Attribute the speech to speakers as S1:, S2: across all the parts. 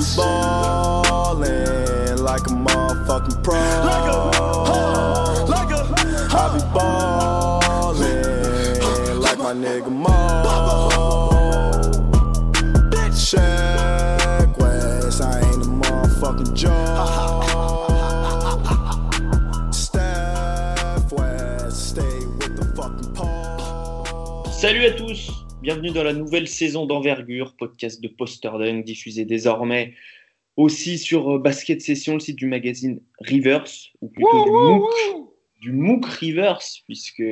S1: be ballin' like a motherfucking pro. Like a, like a, uh, I be ballin' like my nigga Mo. Check West, I ain't a motherfucking joke. Steph West, stay with the fucking pole.
S2: Salut à tous, bienvenue dans la nouvelle saison d'envergure, podcast de Poster Dunk, diffusé désormais aussi sur euh, Basket Session, le site du magazine Rivers, ou plutôt du MOOC, du MOOC Rivers, puisque,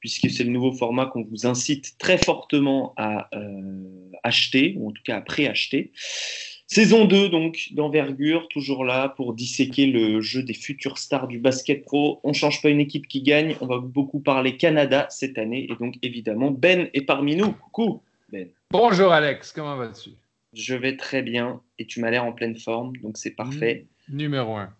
S2: puisque c'est le nouveau format qu'on vous incite très fortement à euh, acheter, ou en tout cas à préacheter. Saison 2 donc d'envergure, toujours là pour disséquer le jeu des futures stars du basket pro. On change pas une équipe qui gagne, on va beaucoup parler Canada cette année et donc évidemment Ben est parmi nous. Coucou Ben.
S3: Bonjour Alex, comment vas-tu?
S2: Je vais très bien et tu m'as l'air en pleine forme, donc c'est parfait.
S3: Numéro un.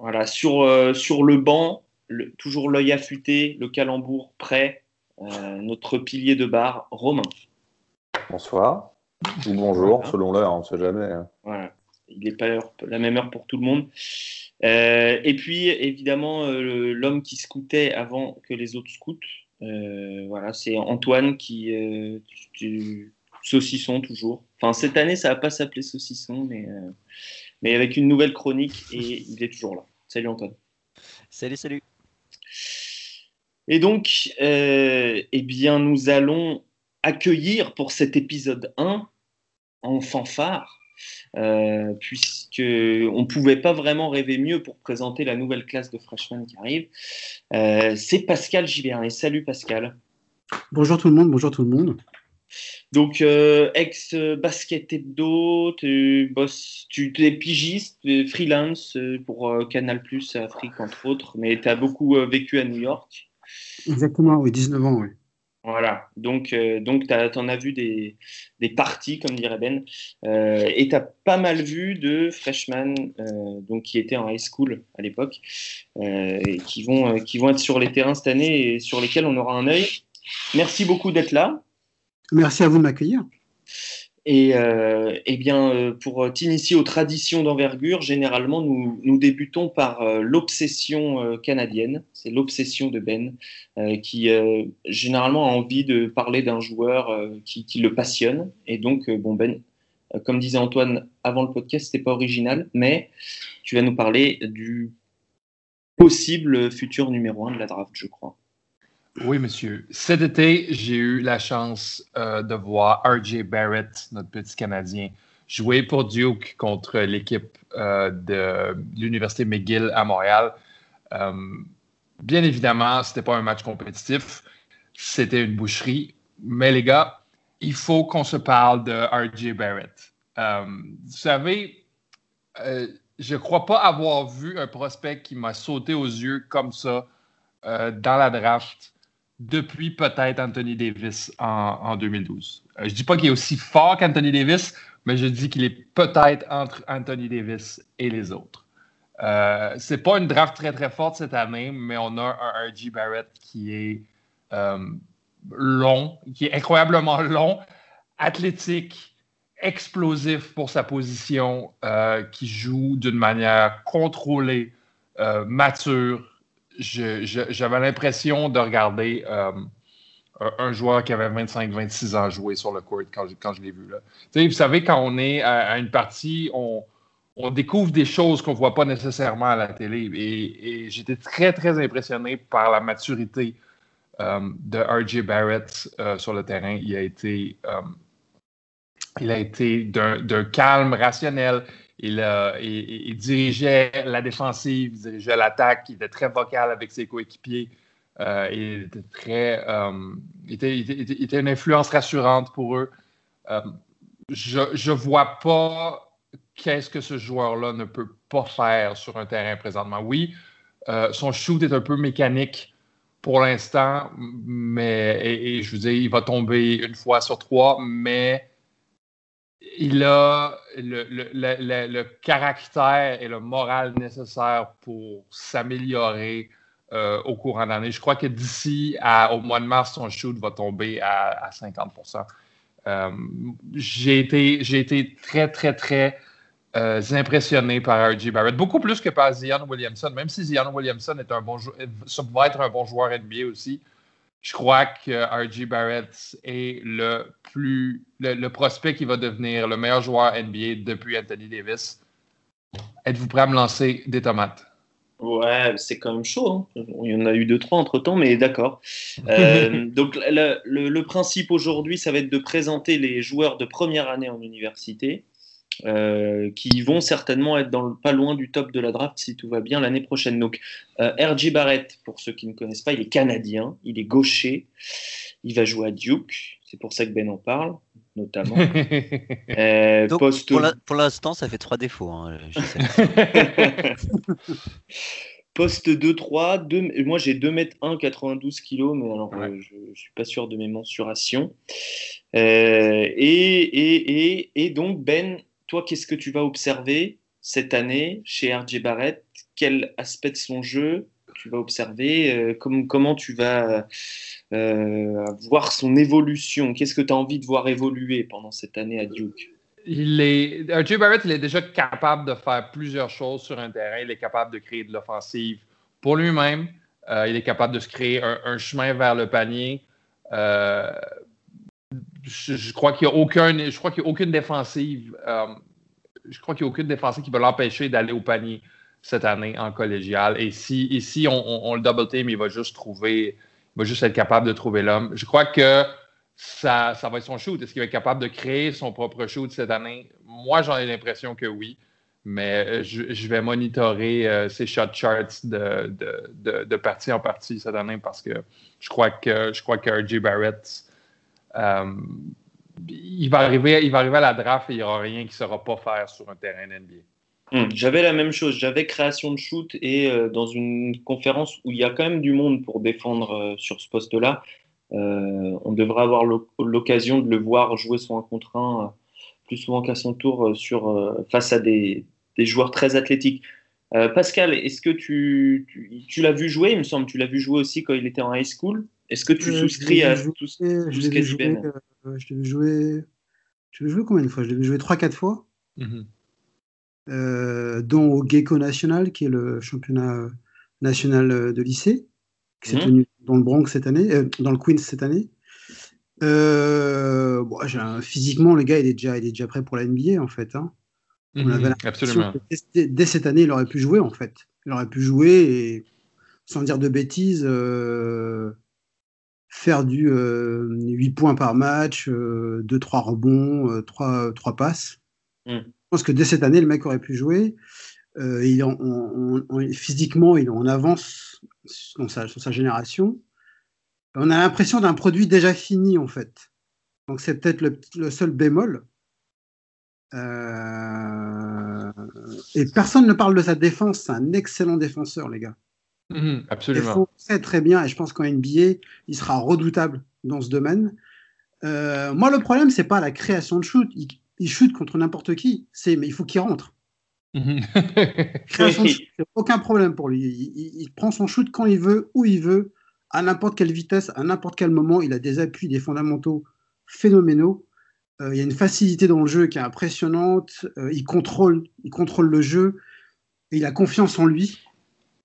S2: Voilà, sur, euh, sur le banc, le- toujours l'œil affûté, le calembour prêt, euh, notre pilier de barre, Romain.
S4: Bonsoir. Ou bonjour,
S2: Voilà.
S4: selon l'heure, on ne sait jamais. hein.
S2: Voilà, il n'est pas l'heure- la même heure pour tout le monde. Euh, et puis, évidemment, euh, l'homme qui scoutait avant que les autres scoutent, euh, voilà, c'est Antoine qui. euh, du- saucisson, toujours. Enfin, cette année, ça va pas s'appeler saucisson, mais, euh, mais avec une nouvelle chronique et il est toujours là. Salut Antoine.
S5: Salut, salut.
S2: Et donc, euh, eh bien, nous allons accueillir pour cet épisode 1 en fanfare, euh, puisque on ne pouvait pas vraiment rêver mieux pour présenter la nouvelle classe de freshmen qui arrive. Euh, C'est Pascal Givernet. Salut Pascal.
S6: Bonjour tout le monde, bonjour tout le monde.
S2: Donc, euh, ex-basket hebdo, tu bosses, tu es pigiste, freelance euh, pour Canal Plus Afrique, entre autres, mais tu as beaucoup vécu à New York.
S6: Exactement, oui, 19 ans, oui.
S2: Voilà, donc, euh, donc tu en as vu des, parties, comme dirait Ben, euh, et tu as pas mal vu de freshmen euh, donc, qui étaient en high school à l'époque, euh, et qui vont, qui vont être sur les terrains cette année et sur lesquels on aura un œil. Merci beaucoup d'être là.
S6: Merci à vous de m'accueillir.
S2: Et euh, eh bien, euh, pour t'initier aux traditions d'envergure, généralement, nous, débutons par euh, l'obsession canadienne. C'est l'obsession de Ben, qui généralement a envie de parler d'un joueur qui, le passionne. Et donc, bon, Ben, comme disait Antoine avant le podcast, c'était pas original, mais tu vas nous parler du possible futur numéro un de la draft, je crois.
S3: Oui, monsieur. Cet été, j'ai eu la chance euh, de voir R.J. Barrett, notre petit Canadien, jouer pour Duke contre l'équipe euh, de l'Université McGill à Montréal. Euh, bien évidemment, ce n'était pas un match compétitif, c'était une boucherie. Mais les gars, il faut qu'on se parle de R.J. Barrett. Vous savez, je ne crois pas avoir vu un prospect qui m'a sauté aux yeux comme ça dans la draft depuis peut-être Anthony Davis en, en 2012. Euh, je dis pas qu'il est aussi fort qu'Anthony Davis, mais je dis qu'il est peut-être entre Anthony Davis et les autres. Euh, c'est pas une draft très très forte cette année, mais on a un R.J. Barrett qui est euh, long, qui est incroyablement long, athlétique, explosif pour sa position, euh, qui joue d'une manière contrôlée, mature, je- je- j'avais l'impression de regarder euh, un- joueur qui avait 25-26 ans jouer sur le court quand je, quand je l'ai vu. Là. Vous savez, quand on est à, une partie, on, on découvre des choses qu'on ne voit pas nécessairement à la télé. Et, j'étais très, très impressionné par la maturité euh, de R.J. Barrett euh, sur le terrain. Il a été, il a été d'un calme rationnel. Il, a- il- dirigeait la défensive, il dirigeait l'attaque, il était très vocal avec ses coéquipiers. Euh, il était très. euh, il, était, une influence rassurante pour eux. Euh, je ne vois pas qu'est-ce que ce joueur-là ne peut pas faire sur un terrain présentement. Oui, euh, son shoot est un peu mécanique pour l'instant, mais et, et je vous dis, il va tomber une fois sur trois, mais il a le, le- le- le- caractère et le moral nécessaire pour s'améliorer euh, au courant de l'année. Je crois que d'ici au mois de mars, son shoot va tomber à, à 50 Euh, j'ai été, été très, très, très euh, impressionné par R.J. Barrett, beaucoup plus que par Zion Williamson, même si Zion Williamson est un bon va être un bon joueur NBA aussi. Je crois que R.J. Barrett est le plus le, prospect qui va devenir le meilleur joueur NBA depuis Anthony Davis. Êtes-vous prêt à me lancer des tomates?
S2: Ouais, c'est quand même chaud. Hein. Il y en a eu deux, trois entre temps, mais d'accord. Euh, donc, le, principe aujourd'hui, ça va être de présenter les joueurs de première année en université, euh, qui vont certainement être dans le, pas loin du top de la draft si tout va bien l'année prochaine. Donc, euh, R.J. Barrett, pour ceux qui ne connaissent pas, il est canadien, il est gaucher, il va jouer à Duke. C'est pour ça que Ben en parle, notamment.
S5: Euh, pour l'instant, ça fait trois défauts. Hein,
S2: poste 2-3, moi j'ai 2 mètres 1, 92 kg, mais alors euh, je ne suis pas sûr de mes mensurations. Euh, et, et, et, et, donc, Ben, toi, qu'est-ce que tu vas observer cette année chez RJ Barrett? Quel aspect de son jeu tu vas observer? Comment tu vas euh, voir son évolution? Qu'est-ce que tu as envie de voir évoluer pendant cette année à Duke?
S3: Il est, RJ Barrett, il est déjà capable de faire plusieurs choses sur un terrain. Il est capable de créer de l'offensive pour lui-même. Euh, il est capable de se créer un, chemin vers le panier. Euh, je, crois qu'il n'y a aucun, je crois qu'il aucune défensive. je crois qu'il a aucune défensive qui va l'empêcher d'aller au panier cette année en collégial. Et si, ici on, on, le double team, il va juste trouver va juste être capable de trouver l'homme. Je crois que ça, ça va être son shoot. Est-ce qu'il va être capable de créer son propre shoot cette année? Moi, j'en ai l'impression que oui. Mais euh, je, vais monitorer euh, ses shot charts de, de, de, partie en partie cette année parce que je crois que je crois que RJ Barrett euh, il va arriver, il va arriver à la draft et il n'y aura rien qui ne saura pas faire sur un terrain NBA.
S2: Hmm. J'avais la même chose, j'avais création de shoot et euh, dans une conférence où il y a quand même du monde pour défendre euh, sur ce poste-là, euh, on devrait avoir l'occasion de le voir jouer son 1 contre 1 plus souvent qu'à son tour sur, face à des, des, joueurs très athlétiques. Pascal, est-ce que tu, tu, l'as vu jouer Il me semble? Tu l'as vu jouer aussi quand il était en high school? Est-ce que tu souscris à tout, ce
S6: qu'a dit Ben Je l'ai vu jouer. Je l'ai joué combien de fois? Je l'ai vu jouer 3-4 fois. Mm-hmm. Euh, dont au Gecko National, qui est le championnat national de lycée, qui s'est mhm. tenu dans le Bronx cette année, euh, dans le Queens cette année. Euh, bon, physiquement, le gars, il est déjà, il est déjà prêt pour la NBA, en fait. Hein.
S3: Mhm, absolument.
S6: dès, cette année, il aurait pu jouer, en fait. Il aurait pu jouer et, sans dire de bêtises, faire du 8 points par match, 2-3 rebonds, 3, 3 passes. Mhm. Je pense que dès cette année, le mec aurait pu jouer. Euh, il physiquement, il en avance dans sa, sur sa génération. On a l'impression d'un produit déjà fini, en fait. Donc, c'est peut-être le, seul bémol. Euh, et personne ne parle de sa défense. C'est un excellent défenseur, les gars.
S3: Mhm, absolument.
S6: Il très, très bien. Et je pense qu'en NBA, il sera redoutable dans ce domaine. Euh, moi, le problème, c'est pas la création de shoot il chute contre n'importe qui. C'est, mais il faut qu'il rentre. Mhm. aucun problème pour lui. Il, prend son shoot quand il veut, où il veut, à n'importe quelle vitesse, à n'importe quel moment. Il a des appuis, des fondamentaux phénoménaux. Euh, il y a une facilité dans le jeu qui est impressionnante. Euh, il, contrôle, il contrôle le jeu. il a confiance en lui.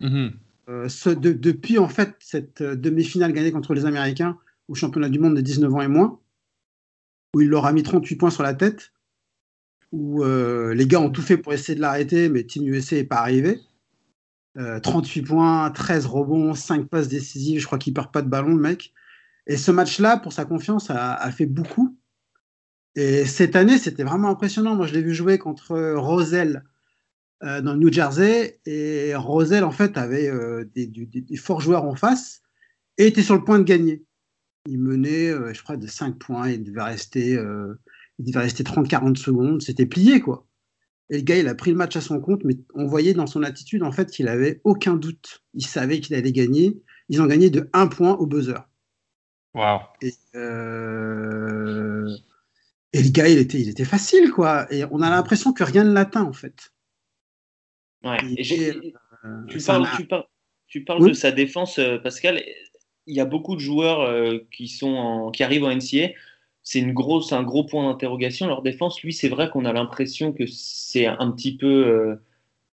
S6: Mhm. Euh, depuis en fait cette demi-finale gagnée contre les Américains au championnat du monde de 19 ans et moins, où il leur a mis 38 points sur la tête, où euh, les gars ont tout fait pour essayer de l'arrêter, mais Team USA n'est pas arrivé. 38 euh, points, 13 rebonds, 5 passes décisives, je crois qu'il perd pas de ballon, le mec. Et ce match-là, pour sa confiance, a, fait beaucoup. Et cette année, c'était vraiment impressionnant. Moi, je l'ai vu jouer contre Roselle euh, dans le New Jersey. Et Roselle, en fait, avait des, des, forts joueurs en face et était sur le point de gagner. Il menait, je crois, de 5 points. Il devait rester il devait rester 30-40 secondes, c'était plié, quoi. Et le gars, il a pris le match à son compte, mais on voyait dans son attitude, en fait, qu'il avait aucun doute. Il savait qu'il allait gagner. Ils ont gagné de 1 point au buzzer.
S3: Wow.
S6: Et, euh, et le gars, il était, il était facile, quoi. Et on a l'impression que rien ne l'atteint, en fait.
S2: Ouais. Euh, tu, parles, tu, parles, de sa défense, euh, Pascal. Il y a beaucoup de joueurs qui, sont qui arrivent en NCA c'est une grosse, un gros point d'interrogation. Leur défense, lui, c'est vrai qu'on a l'impression que c'est un petit peu, euh,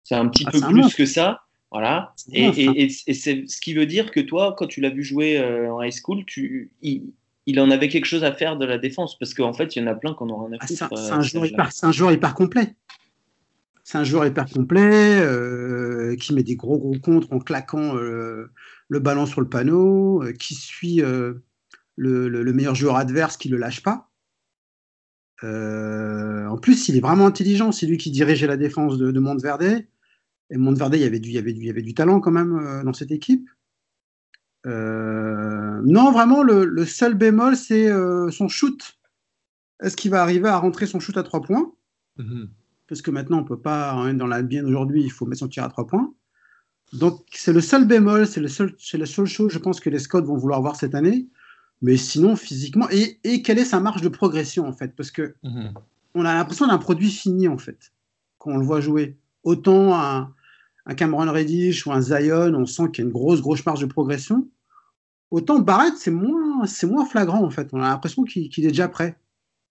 S2: c'est un petit ah, peu plus que ça. Voilà. Et, et, c'est ce qui veut dire que toi, quand tu l'as vu jouer euh, en high school, tu, il, en avait quelque chose à faire de la défense parce qu'en fait, il y en a plein qu'on aura un
S6: ah, C'est un, un, joueur hyper complet. C'est un joueur hyper complet euh, qui met des gros gros contres en claquant euh, le ballon sur le panneau, euh, qui suit le, meilleur joueur adverse qui ne le lâche pas. en plus, il est vraiment intelligent. C'est lui qui dirigeait la défense de, de Monteverde. Et Monteverde, il y avait du, il y avait du, il y avait du talent quand même dans cette équipe. non, vraiment, le, seul bémol, c'est son shoot. Est-ce qu'il va arriver à rentrer son shoot à trois points? Mm-hmm parce que maintenant on peut pas, hein, dans la bien aujourd'hui, il faut mettre son tir à trois points. Donc c'est le seul bémol, c'est le seul, c'est la seule chose, je pense que les scouts vont vouloir voir cette année. Mais sinon, physiquement, et, quelle est sa marge de progression en fait? Parce que mhm. on a l'impression d'un produit fini en fait quand on le voit jouer. Autant un, un Cameron Reddish ou un Zion, on sent qu'il y a une grosse grosse marge de progression. Autant Barrett, c'est moins, c'est moins flagrant en fait. On a l'impression qu'il, est déjà prêt.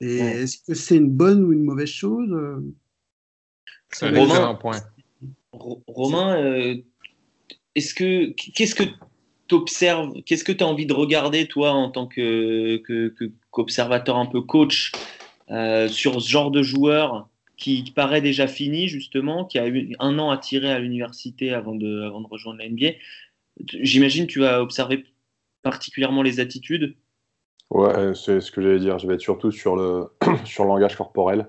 S6: Et est-ce que c'est une bonne ou une mauvaise chose
S3: c'est un point.
S2: Romain, euh, est-ce que qu'est-ce que tu observes, qu'est-ce que tu as envie de regarder toi en tant que, qu'observateur un peu coach euh, sur ce genre de joueur qui paraît déjà fini justement, qui a eu un an à tirer à l'université avant de, avant de rejoindre la NBA. J'imagine que tu vas observer particulièrement les attitudes.
S4: Ouais, c'est ce que j'allais dire. Je vais être surtout sur le, sur le langage corporel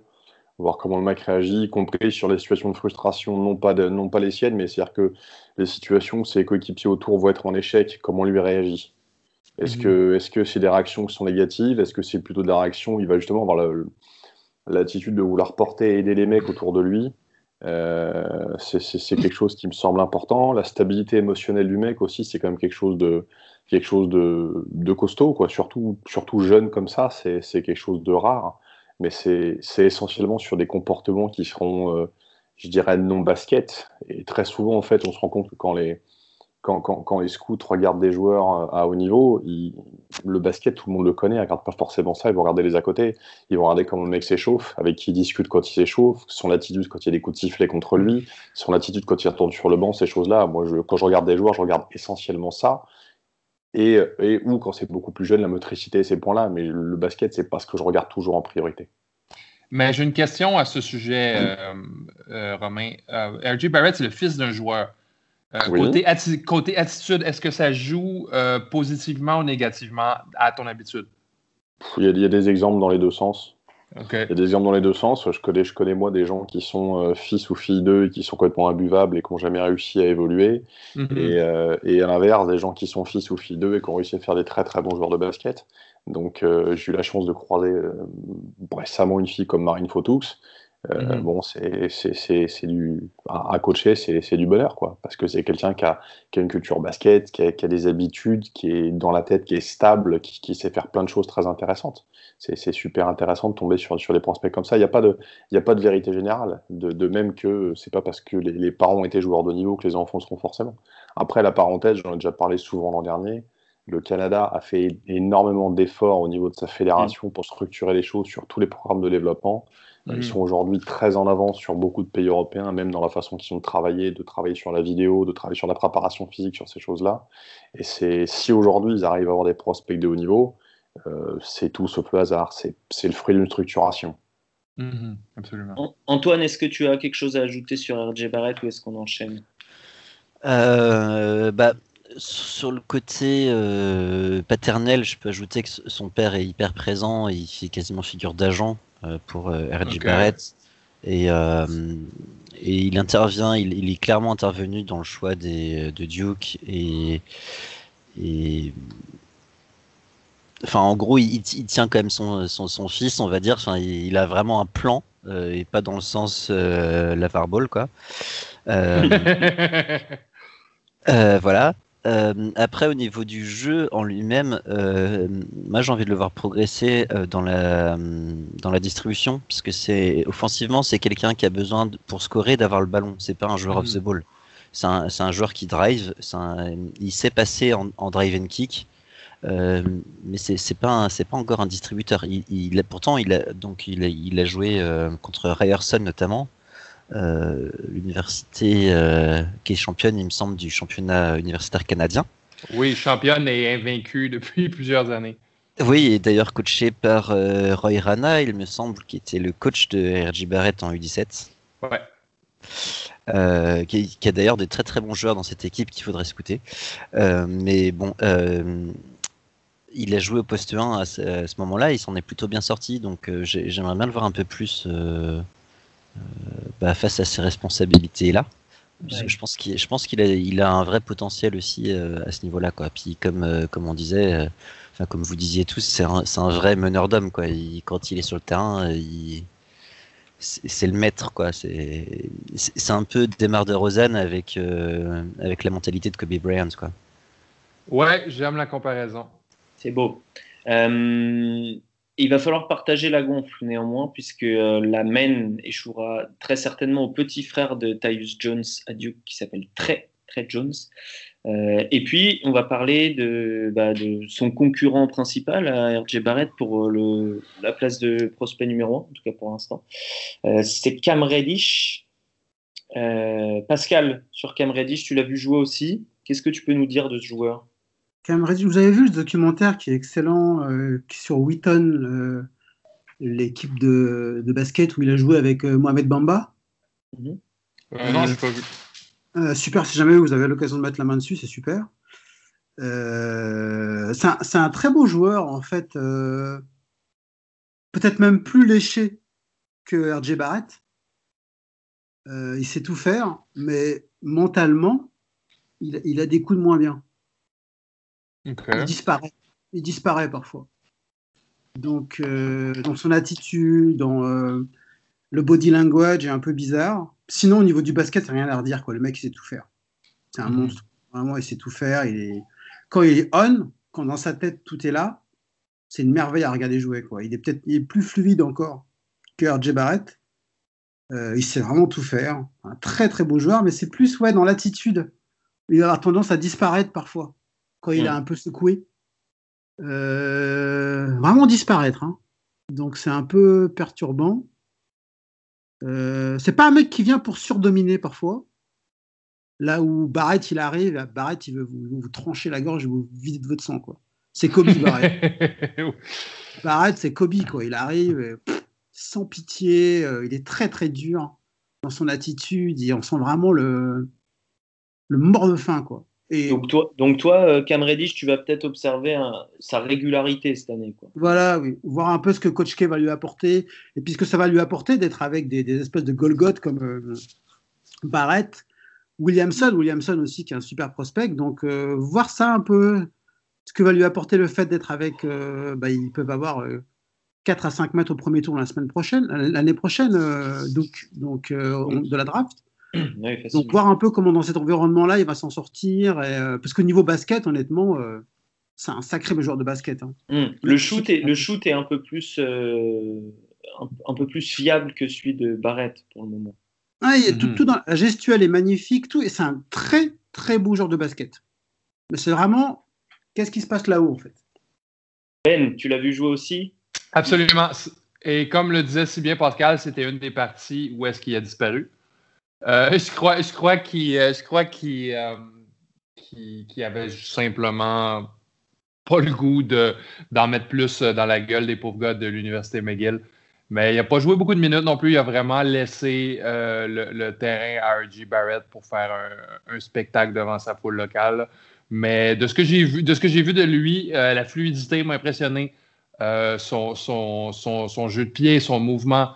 S4: voir comment le mec réagit, y compris sur les situations de frustration, non pas, non pas les siennes, mais c'est-à-dire que les situations où ses coéquipiers autour vont être en échec, comment lui réagit Est-ce mhm. que c'est -ce c'est des réactions qui sont négatives? Est-ce que c'est plutôt de la réaction? Où il va justement avoir l'attitude de vouloir porter et aider les mecs autour de lui euh, c'est quelque chose qui me semble important. La stabilité émotionnelle du mec aussi, c'est quand même quelque chose de, quelque chose de, de costaud, quoi. Surtout, surtout jeune comme ça, c'est quelque chose de rare mais c'est essentiellement sur des comportements qui seront, euh, je dirais, non basket. Et très souvent, en fait, on se rend compte que quand les, quand, quand, quand les scouts regardent des joueurs euh, à haut niveau, le basket, tout le monde le connaît, ils regardent pas forcément ça, ils vont regarder les à côté, ils vont regarder comment le mec s'échauffe, avec qui il discute quand il s'échauffe, son attitude quand il y a des coups de sifflet contre lui, son attitude quand il retourne sur le banc, ces choses-là. Moi, quand je regarde des joueurs, je regarde essentiellement ça. Et, et, ou quand c'est beaucoup plus jeune, la motricité, ces points-là. Mais le basket, c'est pas ce que je regarde toujours en priorité.
S3: Mais j'ai une question à ce sujet, euh, euh, Romain. Euh, RJ Barrett, c'est le fils d'un joueur. côté, côté, attitude, est-ce que ça joue positivement ou négativement à ton habitude?
S4: Il y, a, il y, a, des exemples dans les deux sens. Il y a des exemples dans les deux sens. Je connais, je connais moi des gens qui sont euh, fils ou filles d'eux et qui sont complètement imbuvables et qui n'ont jamais réussi à évoluer. Mhm. et, euh, et, à l'inverse, des gens qui sont fils ou filles d'eux et qui ont réussi à faire des très très bons joueurs de basket. Donc euh, j'ai eu la chance de croiser récemment une fille comme Marine Fotoux euh, mhm. Bon, c'est du à, coacher, c'est du bonheur, quoi, parce que c'est quelqu'un qui a, qui a, une culture basket, qui a, qui a, des habitudes, qui est dans la tête, qui est stable, qui, qui sait faire plein de choses très intéressantes. C'est super intéressant de tomber sur, sur des prospects comme ça. Il n'y a, pas de, a pas de vérité générale, de, de même que c'est pas parce que les, les, parents ont été joueurs de niveau que les enfants seront forcément. Après, la parenthèse, j'en ai déjà parlé souvent l'an dernier. Le Canada a fait énormément d'efforts au niveau de sa fédération mm. pour structurer les choses sur tous les programmes de développement. Ils mm. sont aujourd'hui très en avance sur beaucoup de pays européens, même dans la façon qu'ils ont de travailler, de travailler sur la vidéo, de travailler sur la préparation physique, sur ces choses-là. Et c'est si aujourd'hui ils arrivent à avoir des prospects de haut niveau, euh, c'est tout sauf le hasard. C'est le fruit d'une structuration.
S3: Mm-hmm. absolument.
S2: Antoine, est-ce que tu as quelque chose à ajouter sur RJ Barrett ou est-ce qu'on enchaîne?
S5: Euh, bah, sur le côté euh, paternel, je peux ajouter que son père est hyper présent, il fait quasiment figure d'agent pour euh, R.J. Barrett. Et, euh, et, il intervient, il, est clairement intervenu dans le choix des, de Duke et, et enfin en gros il, tient quand même son, son, son, fils on va dire enfin il, a vraiment un plan et pas dans le sens euh, la ball quoi euh, voilà euh, après, au niveau du jeu en lui-même, euh, moi j'ai envie de le voir progresser euh, dans, la, dans la distribution, parce que c'est offensivement, c'est quelqu'un qui a besoin pour scorer d'avoir le ballon. C'est pas un joueur of mm. the ball. C'est un, un, joueur qui drive. Un, il sait passer en, en, drive and kick. Euh, mais c'est pas c'est pas encore un distributeur. Il, il, pourtant il a donc il a, il a joué euh, contre Ryerson notamment, euh, l'université euh, qui est championne, il me semble, du championnat universitaire canadien.
S3: Oui, championne et invaincue depuis plusieurs années.
S5: Oui, et d'ailleurs coaché par euh, Roy Rana, il me semble, qui était le coach de RJ Barrett en U17.
S3: Ouais.
S5: Euh, qui, qui, a d'ailleurs des très très bons joueurs dans cette équipe qu'il faudrait scouter. Euh, mais bon, euh, il a joué au poste 1 à ce, moment-là, il s'en est plutôt bien sorti, donc j'aimerais bien le voir un peu plus bah, face à ses responsabilités-là. Ouais. Je pense qu'il, je pense qu'il a, il a un vrai potentiel aussi à ce niveau-là, quoi. Puis comme, comme on disait, enfin comme vous disiez tous, c'est un, c'est un vrai meneur d'homme, quoi. Il, quand il est sur le terrain, il c'est le maître quoi c'est c'est un peu Demar de Rosanne avec euh, avec la mentalité de Kobe Bryant quoi
S3: ouais j'aime la comparaison
S2: c'est beau euh, il va falloir partager la gonfle néanmoins puisque euh, la main échouera très certainement au petit frère de Tyus Jones à qui s'appelle Trey Trey Jones euh, et puis, on va parler de, bah, son concurrent principal à RJ Barrett pour la place de prospect numéro 1, en tout cas pour l'instant. Euh, c'est Cam Reddish. Euh, Pascal, sur Cam Reddish, tu l'as vu jouer aussi. Qu'est-ce que tu peux nous dire de ce joueur?
S6: Vous avez vu le documentaire qui est excellent qui sur Wheaton, l'équipe de, de, basket où il a joué avec Mohamed Bamba
S3: mm -hmm. Non, j'ai pas vu.
S6: Euh, super, si jamais vous avez l'occasion de mettre la main dessus, c'est super. Euh, c'est un, un, très beau joueur, en fait. Euh, Peut-être même plus léché que RJ Barrett. il sait tout faire, mais mentalement, il, il, a des coups de moins bien.
S3: Okay.
S6: Il disparaît. Il disparaît parfois. Donc, dans son attitude, dans le body language est un peu bizarre. Sinon, au niveau du basket, rien à redire. Quoi. Le mec, il sait tout faire. C'est un mmh. monstre. Vraiment, il sait tout faire. Il est... Quand il est on, quand dans sa tête tout est là, c'est une merveille à regarder jouer. Quoi. Il est peut-être plus fluide encore que RJ Barrett. Euh, il sait vraiment tout faire. Un très très beau joueur, mais c'est plus ouais, dans l'attitude. Il a tendance à disparaître parfois quand il mmh. a un peu secoué. Euh, vraiment disparaître. Hein. Donc c'est un peu perturbant. Euh, c'est pas un mec qui vient pour surdominer parfois. Là où Barrett il arrive, Barrett il veut vous, vous trancher la gorge et vous vider de votre sang quoi. C'est Kobe Barrett. Barrett c'est Kobe quoi. Il arrive et, pff, sans pitié, euh, il est très très dur dans son attitude. Et on sent vraiment le le mort de faim quoi.
S2: Et donc toi, donc toi Cam Reddish, tu vas peut-être observer un, sa régularité cette année. Quoi.
S6: Voilà, oui. voir un peu ce que Coach K va lui apporter, et puis ce que ça va lui apporter d'être avec des, des, espèces de Golgoth comme euh, Barrett, Williamson, Williamson aussi qui est un super prospect. Donc euh, voir ça un peu, ce que va lui apporter le fait d'être avec, euh, bah, ils peuvent avoir 4 à 5 mètres au premier tour la semaine prochaine, l'année prochaine, donc, donc de la draft.
S2: Oui,
S6: Donc voir un peu comment dans cet environnement-là il va s'en sortir, et, euh, parce que niveau basket, honnêtement, euh, c'est un sacré joueur de basket. Hein.
S2: Mmh. Le shoot est le shoot est un peu plus euh, un, un, peu plus fiable que celui de Barrett pour le moment.
S6: Ah, il y a mmh. tout, tout, dans la gestuelle est magnifique, tout et c'est un très très beau joueur de basket. Mais c'est vraiment qu'est-ce qui se passe là-haut en fait?
S2: Ben, tu l'as vu jouer aussi?
S3: Absolument. Et comme le disait si bien Pascal, c'était une des parties où est-ce qu'il a disparu. Euh, je crois, je crois qu'il, je crois euh, avait simplement pas le goût de, d'en mettre plus dans la gueule des pauvres gars de l'université McGill. Mais il n'a pas joué beaucoup de minutes non plus. Il a vraiment laissé euh, le, terrain à R.G. Barrett pour faire un, spectacle devant sa foule locale. Mais de ce que j'ai vu de, vu de lui, euh, la fluidité m'a impressionné. Euh, son, son, son, son, jeu de pied, son mouvement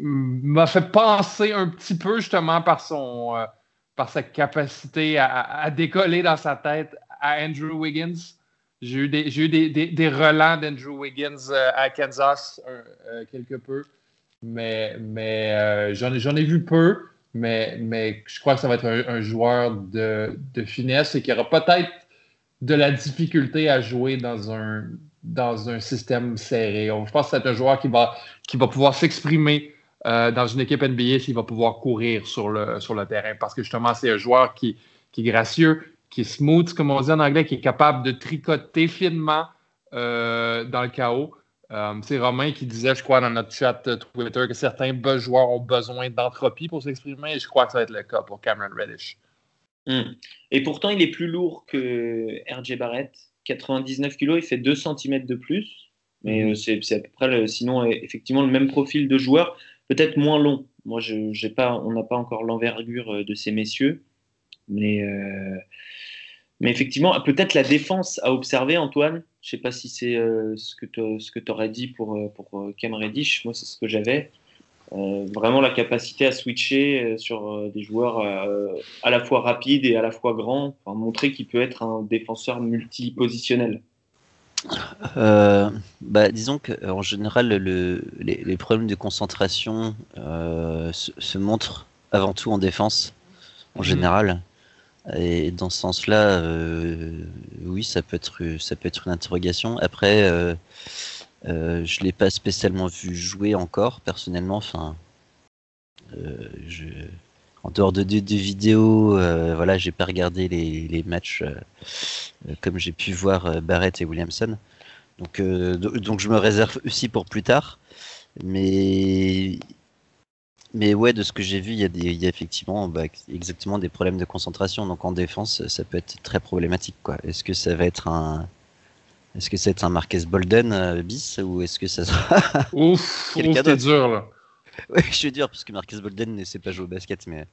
S3: m'a fait penser un petit peu justement par son euh, par sa capacité à, décoller dans sa tête à Andrew Wiggins. J'ai eu des, eu des, des, relents d'Andrew Wiggins euh, à Kansas euh, quelque peu, mais, mais j'en, j'en ai vu peu, mais, mais je crois que ça va être un, un joueur de, de finesse et qui aura peut-être de la difficulté à jouer dans un, dans un système serré. Je pense que c'est un joueur qui va, qui va pouvoir s'exprimer euh, dans une équipe NBA s'il va pouvoir courir sur le, sur le terrain parce que justement, c'est un joueur qui, qui est gracieux, qui est smooth, comme on dit en anglais, qui est capable de tricoter finement euh, dans le chaos. Euh, c'est Romain qui disait, je crois, dans notre chat Twitter, que certains joueurs ont besoin d'entropie pour s'exprimer, je crois que ça va être le cas pour Cameron Reddish.
S2: Hmm. Et pourtant, il est plus lourd que RJ Barrett. 99 kg, il fait 2 cm de plus. Mais hmm. euh, c'est à peu près, sinon, effectivement, le même profil de joueur, peut-être moins long. Moi, je, pas, on n'a pas encore l'envergure de ces messieurs. Mais, euh, mais effectivement, peut-être la défense à observer, Antoine. Je ne sais pas si c'est euh, ce que tu aurais dit pour, euh, pour Cam Reddish. Moi, c'est ce que j'avais. Vraiment la capacité à switcher sur des joueurs à la fois rapides et à la fois grands, pour montrer qu'il peut être un défenseur multipositionnel.
S5: bah, disons qu'en général, le, les, problèmes de concentration se, se, montrent avant tout en défense, en mhm. général. Et dans ce sens-là, euh, oui, ça peut être, ça peut être une interrogation. Après, euh, euh, je l'ai pas spécialement vu jouer encore, personnellement. Euh, en dehors de deux, vidéos, voilà, j'ai pas regardé les, matchs comme j'ai pu voir Barrett et Williamson. Donc, je me réserve aussi pour plus tard. Mais mais ouais, de ce que j'ai vu, il y, a effectivement bah, exactement des problèmes de concentration. Donc en défense, ça peut être très problématique. Est-ce que ça va être un. Est-ce que ça va être un Marquez Bolden euh, bis ou est-ce que ça sera.
S3: Ouf, c'est dur là.
S5: Oui, je suis dur parce que Marquez Bolden ne sait pas jouer au basket, mais.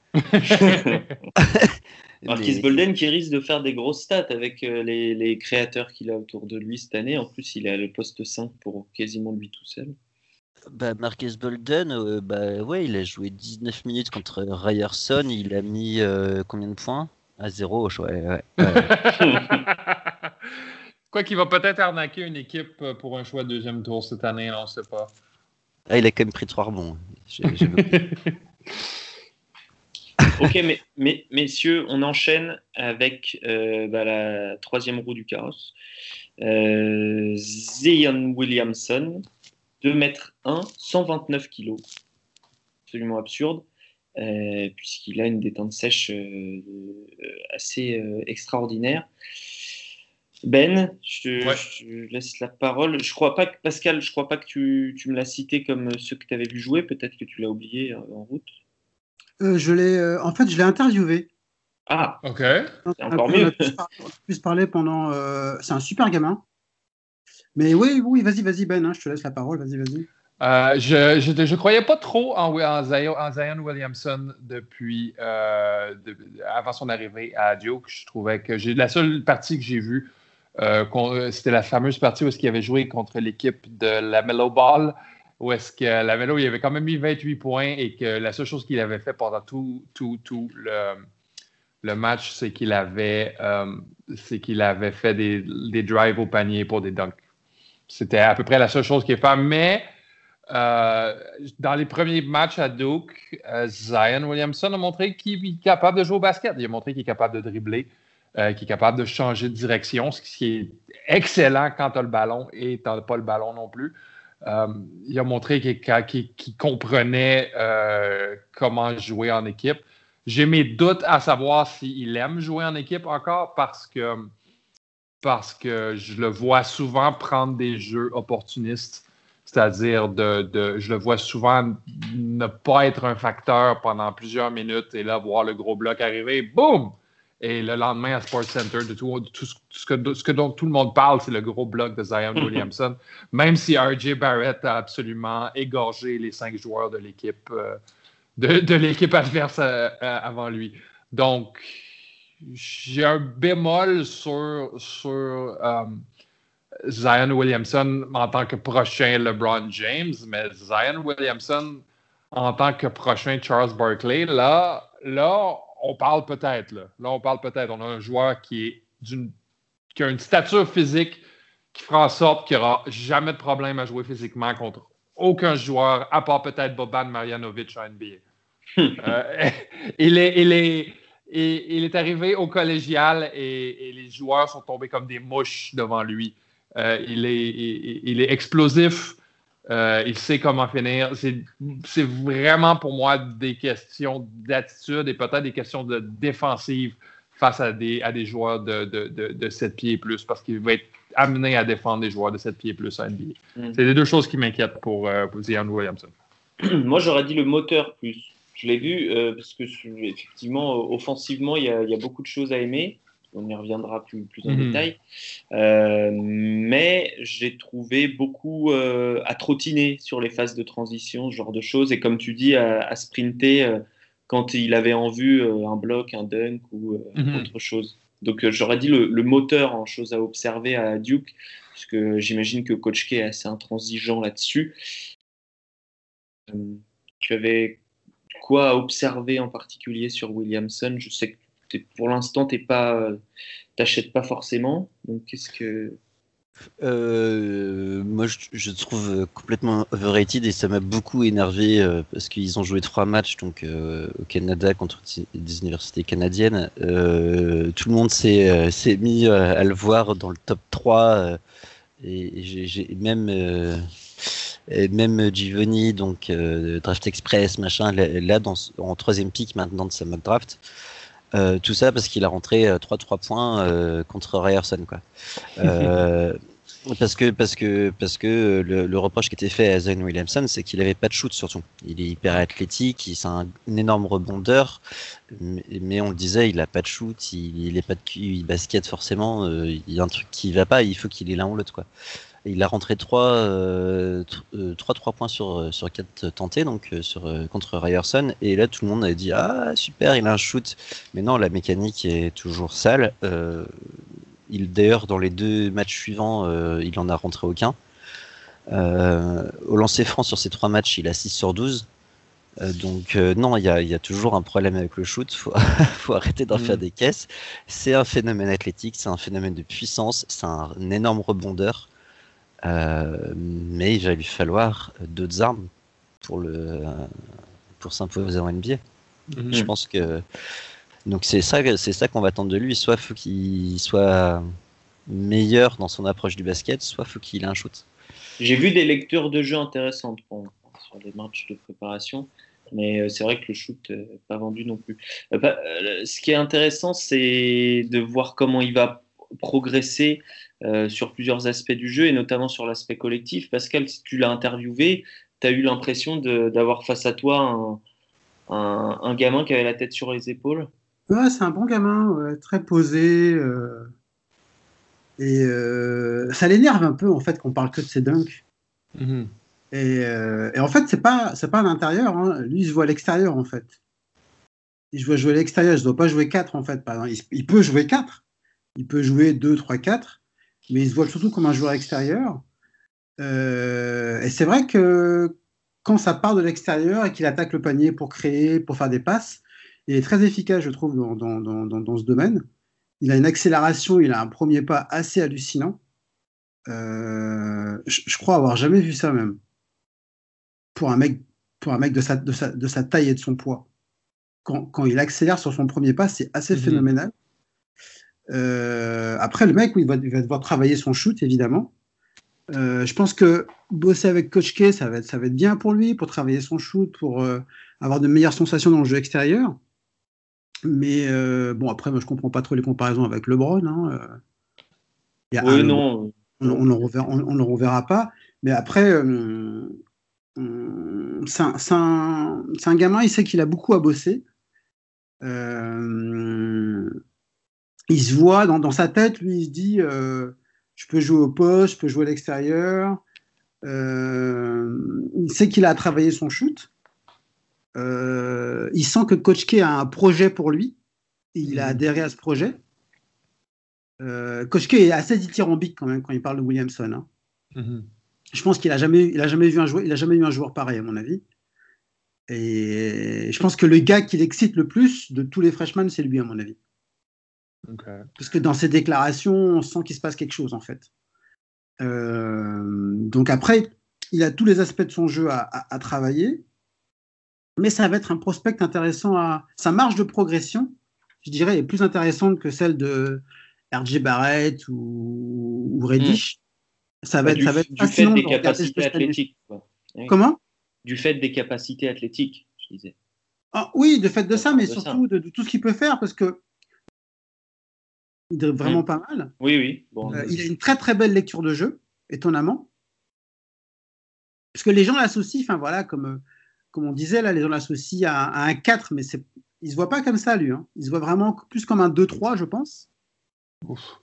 S2: Marquez Bolden qui risque de faire des grosses stats avec euh, les, les créateurs qu'il a autour de lui cette année. En plus, il est à le poste 5 pour quasiment lui tout seul.
S5: Bah, Marcus Bolden, euh, bah, ouais, il a joué 19 minutes contre Ryerson. Il a mis euh, combien de points? À zéro, ouais.
S3: Quoi qu'il va peut-être arnaquer une équipe euh, pour un choix de deuxième tour cette année, on ne sait pas.
S5: Ah, il a quand même pris trois rebonds.
S2: ok, mais, mais, messieurs, on enchaîne avec bah, la troisième roue du carrosse. Zion Williamson, 2 mètres 1, 129 kilos. Absolument absurde, euh, puisqu'il a une détente sèche euh, assez euh, extraordinaire. Ben, je, laisse la parole. Je crois pas que Pascal, je crois pas que tu, me l'as cité comme ceux que tu avais vu jouer. Peut-être que tu l'as oublié en route.
S6: je l'ai, en fait, je l'ai interviewé.
S2: Ah,
S3: ok.
S2: encore mieux.
S6: On a plus pendant. c'est un super gamin. Mais oui, oui, vas-y, vas-y, Ben, hein, je te laisse la parole, vas-y, vas-y.
S3: Euh, je, je, croyais pas trop en, Zion, Williamson depuis euh, avant son arrivée à Duke. Je trouvais que j'ai la seule partie que j'ai vue, euh, c'était la fameuse partie où est-ce qu'il avait joué contre l'équipe de la Mellow Ball, où est-ce que la Mellow il avait quand même mis 28 points et que la seule chose qu'il avait fait pendant tout, tout, tout le, match, c'est qu'il avait, c'est qu'il avait fait des, des drives au panier pour des dunks. C'était à peu près la seule chose qu'il fait. Mais euh, dans les premiers matchs à Duke, euh, Zion Williamson a montré qu'il est capable de jouer au basket. Il a montré qu'il est capable de dribbler, euh, qu'il est capable de changer de direction, ce qui est excellent quand tu as le ballon et tu n'as pas le ballon non plus. il a montré qu'il comprenait comment jouer en équipe. J'ai mes doutes à savoir s'il aime jouer en équipe encore parce que parce que je le vois souvent prendre des jeux opportunistes, c'est-à-dire de, je le vois souvent ne pas être un facteur pendant plusieurs minutes et là voir le gros bloc arriver, boum! Et le lendemain à Sports Center, de tout, ce, que, ce, que, dont tout le monde parle, c'est le gros bloc de Zion Williamson. Même si RJ Barrett a absolument égorgé les cinq joueurs de l'équipe euh, de, l'équipe adverse euh, euh, avant lui. Donc, j'ai un bémol sur, sur euh, Zion Williamson en tant que prochain LeBron James, mais Zion Williamson en tant que prochain Charles Barkley, là, là on parle peut-être. Là. on parle peut-être. On a un joueur qui, est qui a une stature physique qui fera en sorte qu'il n'y aura jamais de problème à jouer physiquement contre aucun joueur, à part peut-être Boban Marjanovic en NBA. Euh, il, est, il, est, il est arrivé au collégial et, les joueurs sont tombés comme des mouches devant lui. Euh, il, est, il, est, explosif. Euh, il sait comment finir. C'est vraiment pour moi des questions d'attitude et peut-être des questions de défensive face à des, à des joueurs de, de, de, 7 pieds et plus parce qu'il va être amené à défendre des joueurs de 7 pieds et plus à NBA. Mm. C'est les deux choses qui m'inquiètent pour, euh, pour Zion Williamson.
S2: Moi, j'aurais dit le moteur plus. Je l'ai vu euh, parce que effectivement, offensivement, il y, a, il y, a, beaucoup de choses à aimer. On y reviendra plus, plus en mm-hmm. détail. Euh, mais j'ai trouvé beaucoup à trottiner sur les phases de transition, ce genre de choses. Et comme tu dis, à, à sprinter quand il avait en vue euh, un bloc, un dunk ou euh, mhm. autre chose. Donc euh, j'aurais dit le, moteur en chose à observer à Duke, puisque j'imagine que Coach K est assez intransigeant là-dessus. tu avais quoi à observer en particulier sur Williamson? Je sais que pour l'instant, tu n'achètes pas forcément. Donc qu'est-ce que
S5: euh, moi, je, trouve complètement overrated et ça m'a beaucoup énervé euh, parce qu'ils ont joué trois matchs donc euh, au Canada contre des universités canadiennes. tout le monde s'est mis à le voir dans le top 3 et, même même Givoni donc Draft Express machin là, dans, en troisième pick maintenant de sa mock draft. Euh, tout ça parce qu'il a rentré 3-3 euh, points euh, contre Ryerson. Quoi. parce que, parce que, parce que le, reproche qui était fait à Zion Williamson, c'est qu'il avait pas de shoot surtout. Il est hyper athlétique, c'est un, énorme rebondeur, mais, on le disait, il a pas de shoot, il, il est pas de il basket forcément. il y a un truc qui va pas, il faut qu'il ait l'un ou l'autre quoi il a rentré 3, euh, 3, 3 points sur, euh, sur 4 tentés donc, euh, sur, euh, contre Ryerson. Et là, tout le monde a dit Ah, super, il a un shoot. Mais non, la mécanique est toujours sale. il D'ailleurs, dans les deux matchs suivants, il en a rentré aucun. au lancer franc sur ces trois matchs, il a 6 sur 12. donc non, il y a, y a, toujours un problème avec le shoot. Faut, faut arrêter d'en faire mm. des caisses. C'est un phénomène athlétique, c'est un phénomène de puissance, c'est un énorme rebondeur. Euh, mais il va lui falloir d'autres armes pour le pour s'imposer en NBA. Mhm. Je pense que donc c'est ça c'est ça qu'on va attendre de lui. Soit faut qu'il soit meilleur dans son approche du basket, soit faut qu'il ait un shoot.
S2: J'ai vu des lectures de jeux intéressantes sur les matchs de préparation, mais euh, c'est vrai que le shoot n'est pas vendu non plus. Bah, ce qui est intéressant, c'est de voir comment il va progresser euh, sur plusieurs aspects du jeu et notamment sur l'aspect collectif. Pascal, si tu l'as interviewé, tu as eu l'impression d'avoir face à toi un, un, gamin qui avait la tête sur les épaules?
S6: Ouais, c'est un bon gamin, très posé. Euh, et euh, ça l'énerve un peu en fait qu'on parle que de ses dunks. Mm-hmm. et, en fait, c'est pas c'est pas à l'intérieur. Hein. Lui, il se voit à l'extérieur en fait. Il se voit jouer à l'extérieur. Il ne doit pas jouer 4 en fait. Il, il, peut jouer 4. Il peut jouer 2, 3, 4 mais il se voit surtout comme un joueur extérieur. Euh, et c'est vrai que quand ça part de l'extérieur et qu'il attaque le panier pour créer, pour faire des passes, il est très efficace, je trouve, dans, dans, dans, dans ce domaine. Il a une accélération, il a un premier pas assez hallucinant. Euh, je, crois avoir jamais vu ça même. Pour un mec, pour un mec de, sa, de, sa, de sa taille et de son poids. Quand, quand il accélère sur son premier pas, c'est assez mhm. phénoménal. Euh, après, le mec, il, va, devoir travailler son shoot, évidemment. Euh, je pense que bosser avec Coach K, ça va, être, ça va être bien pour lui, pour travailler son shoot, pour euh, avoir de meilleures sensations dans le jeu extérieur. Mais bon, après, moi, je comprends pas trop les comparaisons avec LeBron. Hein.
S2: oui, non.
S6: On ne le reverra pas. Mais après, c'est un, un, gamin, il sait qu'il a beaucoup à bosser. Euh, il se voit dans, sa tête, lui, il se dit euh, je peux jouer au poste, je peux jouer à l'extérieur. Euh, il sait qu'il a travaillé son shoot. Euh, il sent que Coach K a un projet pour lui. il a mhm. adhéré à ce projet. Coach K est assez dithyrambique quand même quand il parle de Williamson. Hein. Mhm. Je pense qu'il a jamais, il a jamais vu un joueur, il a jamais eu un joueur pareil à mon avis. Et je pense que le gars qui l'excite le plus de tous les freshmen, c'est lui à mon avis. Parce que dans ses déclarations, on sent qu'il se passe quelque chose en fait. Euh, donc après, il a tous les aspects de son jeu à, travailler, mais ça va être un prospect intéressant à. Sa marge de progression, je dirais, est plus intéressante que celle de RJ Barrett ou, Reddish. Hmm. Ça va
S2: être, du, ça va être du fait des capacités athlétiques.
S6: Comment?
S2: Du fait des capacités athlétiques, je disais.
S6: Ah, oui, de fait de ça, mais surtout De, de, tout ce qu'il peut faire, parce que Il est vraiment pas mal.
S2: Oui, oui.
S6: Bon, il a une très très belle lecture de jeu, étonnamment. Parce que les gens l'associent, enfin voilà, comme, comme on disait, là, les gens l'associent à, un 4, mais c'est, il se voit pas comme ça, lui. Hein. Il se voit vraiment plus comme un 2-3, je pense.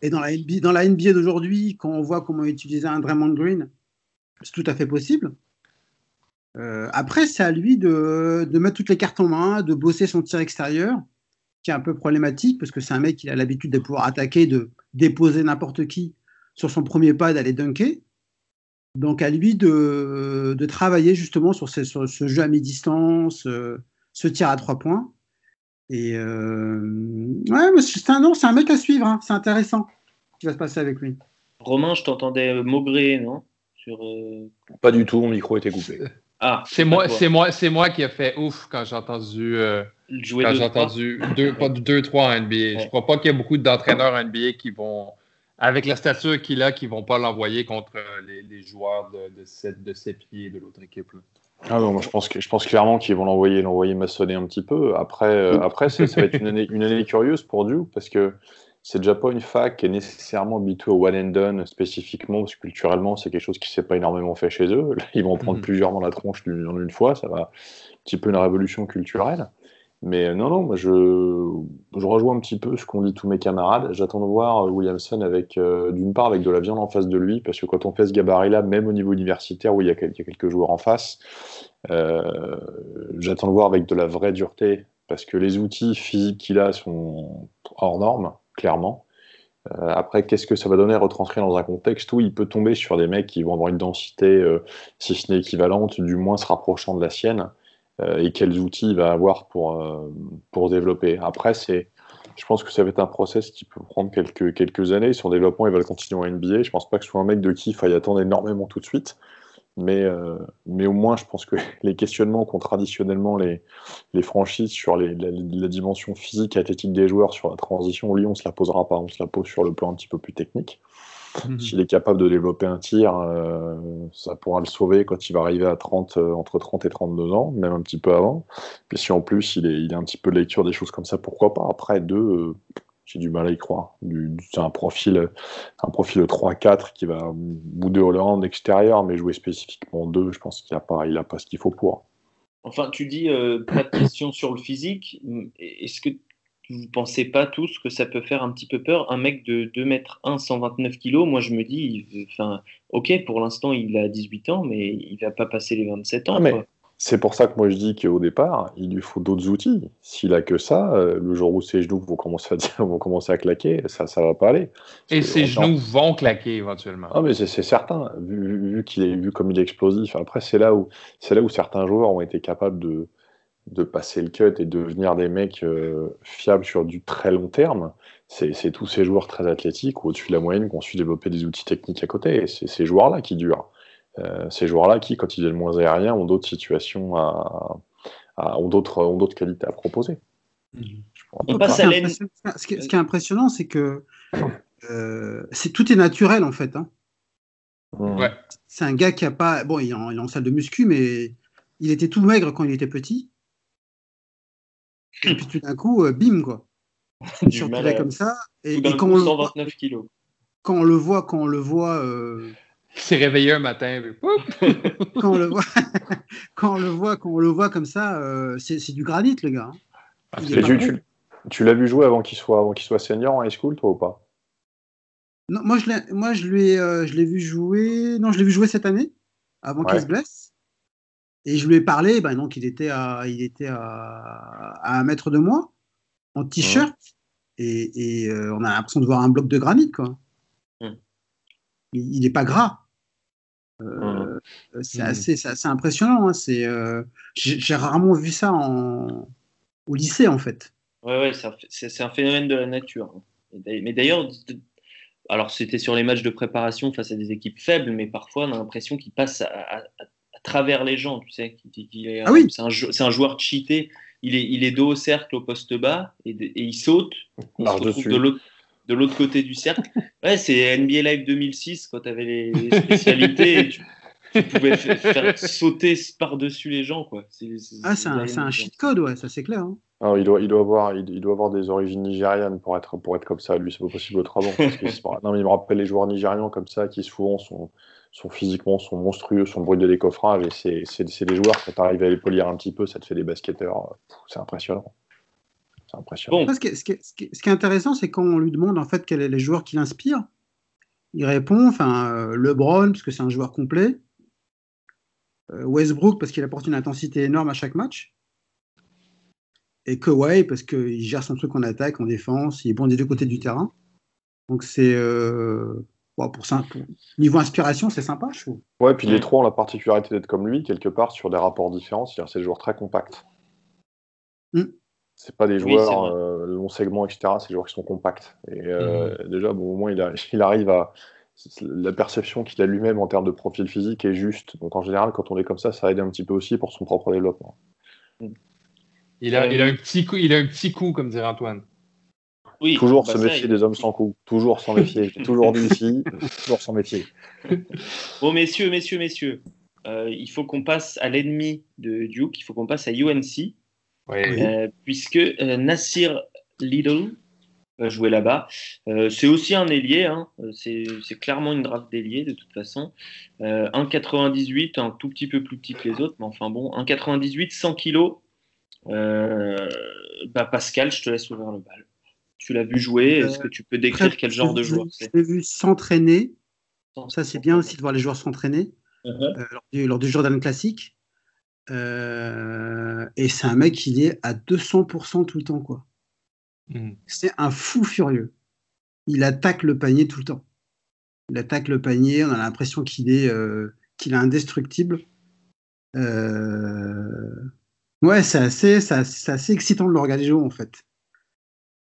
S6: Et dans la NBA, dans la NBA d'aujourd'hui, quand on voit comment utiliser un Draymond Green, c'est tout à fait possible. Euh, après, c'est à lui de, de, mettre toutes les cartes en main, de bosser son tir extérieur, qui est un peu problématique parce que c'est un mec qui a l'habitude de pouvoir attaquer, de déposer n'importe qui sur son premier pas, d'aller dunker. Donc à lui de, de travailler justement sur ce, ce, jeu à mi-distance, euh, ce tir à trois points. Et euh, ouais, c'est un, un mec à suivre, hein. c'est intéressant ce qui va se passer avec lui.
S2: Romain, je t'entendais maugré, non? Sur, euh,
S4: Pas du tout, mon micro était coupé.
S3: Ah, c'est moi, c'est moi, c'est moi qui a fait ouf quand j'ai entendu jouer quand j'ai entendu deux, pas deux, trois en NBA. Je crois pas qu'il y ait beaucoup d'entraîneurs en NBA qui vont avec la stature qu'il a, qui ne vont pas l'envoyer contre euh, les, joueurs de, de, ses, de pieds de l'autre équipe.
S4: Ah non, moi je pense, que, je pense clairement qu'ils vont l'envoyer, l'envoyer maçonner un petit peu. Après, euh, après ça, va être une année, une année curieuse pour Duke parce que c'est déjà pas une fac qui est nécessairement habituée au one and done spécifiquement, parce que culturellement, c'est quelque chose qui s'est pas énormément fait chez eux. ils vont prendre mhm. plusieurs dans la tronche en une fois, ça va un petit peu une révolution culturelle. Mais euh, non, non, moi je, je rejoins un petit peu ce qu'ont dit tous mes camarades. J'attends de voir euh, Williamson avec, euh, d'une part, avec de la viande en face de lui, parce que quand on fait ce gabarit-là, même au niveau universitaire où il y a, quelques joueurs en face, j'attends de voir avec de la vraie dureté, parce que les outils physiques qu'il a sont hors normes, clairement. après, qu'est-ce que ça va donner à retranscrire dans un contexte où il peut tomber sur des mecs qui vont avoir une densité, si ce n'est équivalente, du moins se rapprochant de la sienne euh, et quels outils il va avoir pour, euh, pour développer. Après, c'est, je pense que ça va être un process qui peut prendre quelques, quelques années. Son développement, il va le continuer en NBA. Je pense pas que ce soit un mec de qui il faille attendre énormément tout de suite. Mais, euh, mais au moins, je pense que les questionnements qu'ont traditionnellement les, les franchises sur les, la, la, dimension physique et athlétique des joueurs sur la transition Lyon, on se la posera pas. On se la pose sur le plan un petit peu plus technique. Mhm. S'il est capable de développer un tir, euh, ça pourra le sauver quand il va arriver à 30, euh, entre 30 et 32 ans, même un petit peu avant. Puis si en plus il est, il a un petit peu de lecture des choses comme ça, pourquoi pas? Après, deux, j'ai du mal à y croire. C'est un profil, un profil 3-4 qui va bouder Hollande extérieur, mais jouer spécifiquement 2, je pense qu'il n'a pas, il a pas ce qu'il faut pour.
S2: Enfin, tu dis pas de question sur le physique. Est-ce que vous pensez pas tous que ça peut faire un petit peu peur? Un mec de 2 mètres 1, 129 kilos, moi je me dis, enfin, ok, pour l'instant il a 18 ans, mais il va pas passer les 27 ans.
S4: Ah, c'est pour ça que moi je dis qu'au départ, il lui faut d'autres outils. S'il a que ça, euh, le jour où ses genoux vont commencer à, vont commencer à claquer, ça ça va pas aller.
S3: Et ses genoux vont claquer éventuellement.
S4: Ah mais c'est certain, vu, qu'il est vu comme il est explosif. Après c'est là où là où certains joueurs ont été capables de de passer le cut et devenir des mecs euh, fiables sur du très long terme, c'est tous ces joueurs très athlétiques ou au-dessus de la moyenne qui ont su développer des outils techniques à côté. c'est ces joueurs-là qui durent. Euh, ces joueurs-là qui, quand ils viennent moins aériens, ont d'autres situations à, ont d'autres qualités à proposer.
S6: On passe à ce, qui, est impressionnant, c'est que euh, c'est tout est naturel en fait. Hein.
S3: Ouais.
S6: C'est un gars qui a pas. Bon, il est, en, salle de muscu, mais il était tout maigre quand il était petit. Et puis tout d'un coup, euh, bim, quoi. Surtout comme ça. Et,
S2: quand, on 129 kilos.
S6: quand on le voit, quand on le voit. Euh...
S3: Il s'est réveillé un matin.
S6: quand on le voit, quand on le voit, quand on le voit comme ça, euh, c'est du granit, le gars. Hein.
S4: Ah, tu, tu, l'as vu jouer avant qu'il soit, avant qu'il soit senior en high school, toi ou pas?
S6: Non, moi je moi je l'ai, euh, je l'ai vu jouer. Non, je l'ai vu jouer cette année, avant qu'il se blesse. Et je lui ai parlé, ben donc il était à, il était à, à un mètre de moi, en t-shirt, et, et euh, on a l'impression de voir un bloc de granit, quoi. Il n'est pas gras. Euh, c'est assez, assez, impressionnant. Hein. C'est, euh, j'ai rarement vu ça en, au lycée, en fait.
S2: Ouais, ouais, c'est un, phénomène de la nature. Mais d'ailleurs, alors c'était sur les matchs de préparation face à des équipes faibles, mais parfois on a l'impression qu'il passe à, travers les gens, tu sais.
S6: ah oui.
S2: C'est un, un, joueur cheaté. Il est, il est dos au cercle au poste bas et, et il saute. Il se retrouve de l'autre de l'autre côté du cercle. Ouais, c'est NBA Live 2006 quand tu avais les, spécialités. tu, pouvais faire sauter par-dessus les gens. Quoi.
S6: ah, c'est un, un cheat code, ouais, ça c'est clair. Hein.
S4: il, doit, il, doit avoir, il, doit avoir des origines nigérianes pour être, pour être comme ça. Lui, c'est pas possible autrement. non, mais il me rappelle les joueurs nigérians comme ça qui souvent sont, sont physiquement sont monstrueux, sont bruits de décoffrage. Et c'est des joueurs, quand tu arrives à les polir un petit peu, ça te fait des basketteurs. C'est impressionnant. C'est impressionnant.
S6: Ce, qui est, ce, qui est, intéressant, c'est quand on lui demande en fait quels sont les joueurs qui l'inspirent. Il répond, enfin, euh, LeBron, parce que c'est un joueur complet. Euh, Westbrook, parce qu'il apporte une intensité énorme à chaque match et Kawhi parce qu'il gère son truc en attaque, en défense, il est bon des deux côtés du terrain. Donc c'est euh, pour ça, niveau inspiration, c'est sympa, je trouve.
S4: Ouais, puis les trois ont la particularité d'être comme lui quelque part sur des rapports différents, c'est-à-dire c'est des joueurs très compacts. Mm. C'est pas des joueurs euh, long segment, etc. C'est des joueurs qui sont compacts. Et euh, mm. déjà, bon, au moins il, il arrive à la perception qu'il a lui-même en termes de profil physique est juste. Donc en général, quand on est comme ça, ça aide un petit peu aussi pour son propre développement.
S3: Il a, il a, un petit coup, il a un petit coup, comme dirait Antoine.
S4: Oui, toujours bah se méfier des hommes sans coup. Toujours s'en méfier. toujours dit ici, toujours s'en méfier.
S2: Bon, messieurs, messieurs, messieurs, euh, il faut qu'on passe à l'ennemi de Duke. Il faut qu'on passe à UNC. Euh, puisque euh, Nassir Lidl va jouer là-bas. c'est aussi un ailier. Hein. C'est clairement une draft d'ailier de toute façon. 1,98, un tout petit peu plus petit que les autres, mais enfin bon, 1,98, 100 kilos. Euh, bah Pascal, je te laisse ouvrir le bal. Tu l'as vu jouer, est-ce que tu peux décrire quel genre de joueur c'est
S6: Je l'ai vu s'entraîner. Ça, c'est bien aussi de voir les joueurs s'entraîner uh-huh. euh, lors, du, Jordan Classique. Euh, et c'est un mec qui est à 200% tout le temps. quoi. Hmm. C'est un fou furieux. Il attaque le panier tout le temps. Il attaque le panier, on a l'impression qu'il est, qu'il est indestructible. Euh, Ouais, c'est assez, assez, excitant de le regarder jouer en fait.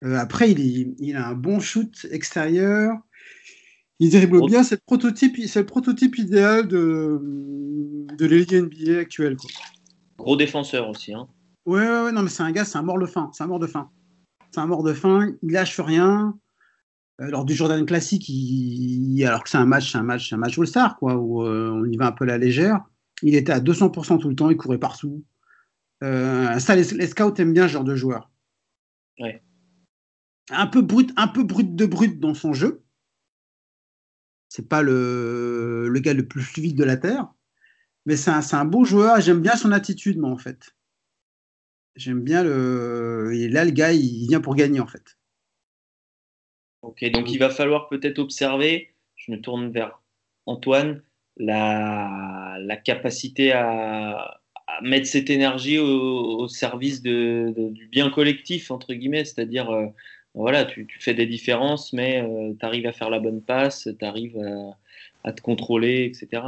S6: Euh, après, il, il, a un bon shoot extérieur. Il dribble bien. C'est le prototype, c'est le prototype idéal de, de l'élite NBA actuelle.
S2: Gros défenseur aussi. Hein.
S6: Ouais, ouais, non, mais c'est un gars, c'est un mort de faim. C'est un mort de faim. C'est un mort de faim. Il lâche rien. Euh, lors du Jordan classique, il, alors que c'est un match, c'est un match, un match All-Star, quoi, où euh, on y va un peu à la légère. Il était à 200% tout le temps. Il courait partout. Euh, ça, les, scouts aiment bien ce genre de joueur. Un peu brut, un peu brut de brut dans son jeu. C'est pas le, le, gars le plus fluide de la terre, mais c'est un, un, beau joueur. J'aime bien son attitude, moi, en fait. J'aime bien le. Et là, le gars, il vient pour gagner, en fait.
S2: Ok, donc il va falloir peut-être observer. Je me tourne vers Antoine. La, capacité à, mettre cette énergie au, service du bien collectif, entre guillemets, c'est-à-dire, euh, voilà, tu, fais des différences, mais euh, tu arrives à faire la bonne passe, tu arrives à, te contrôler, etc.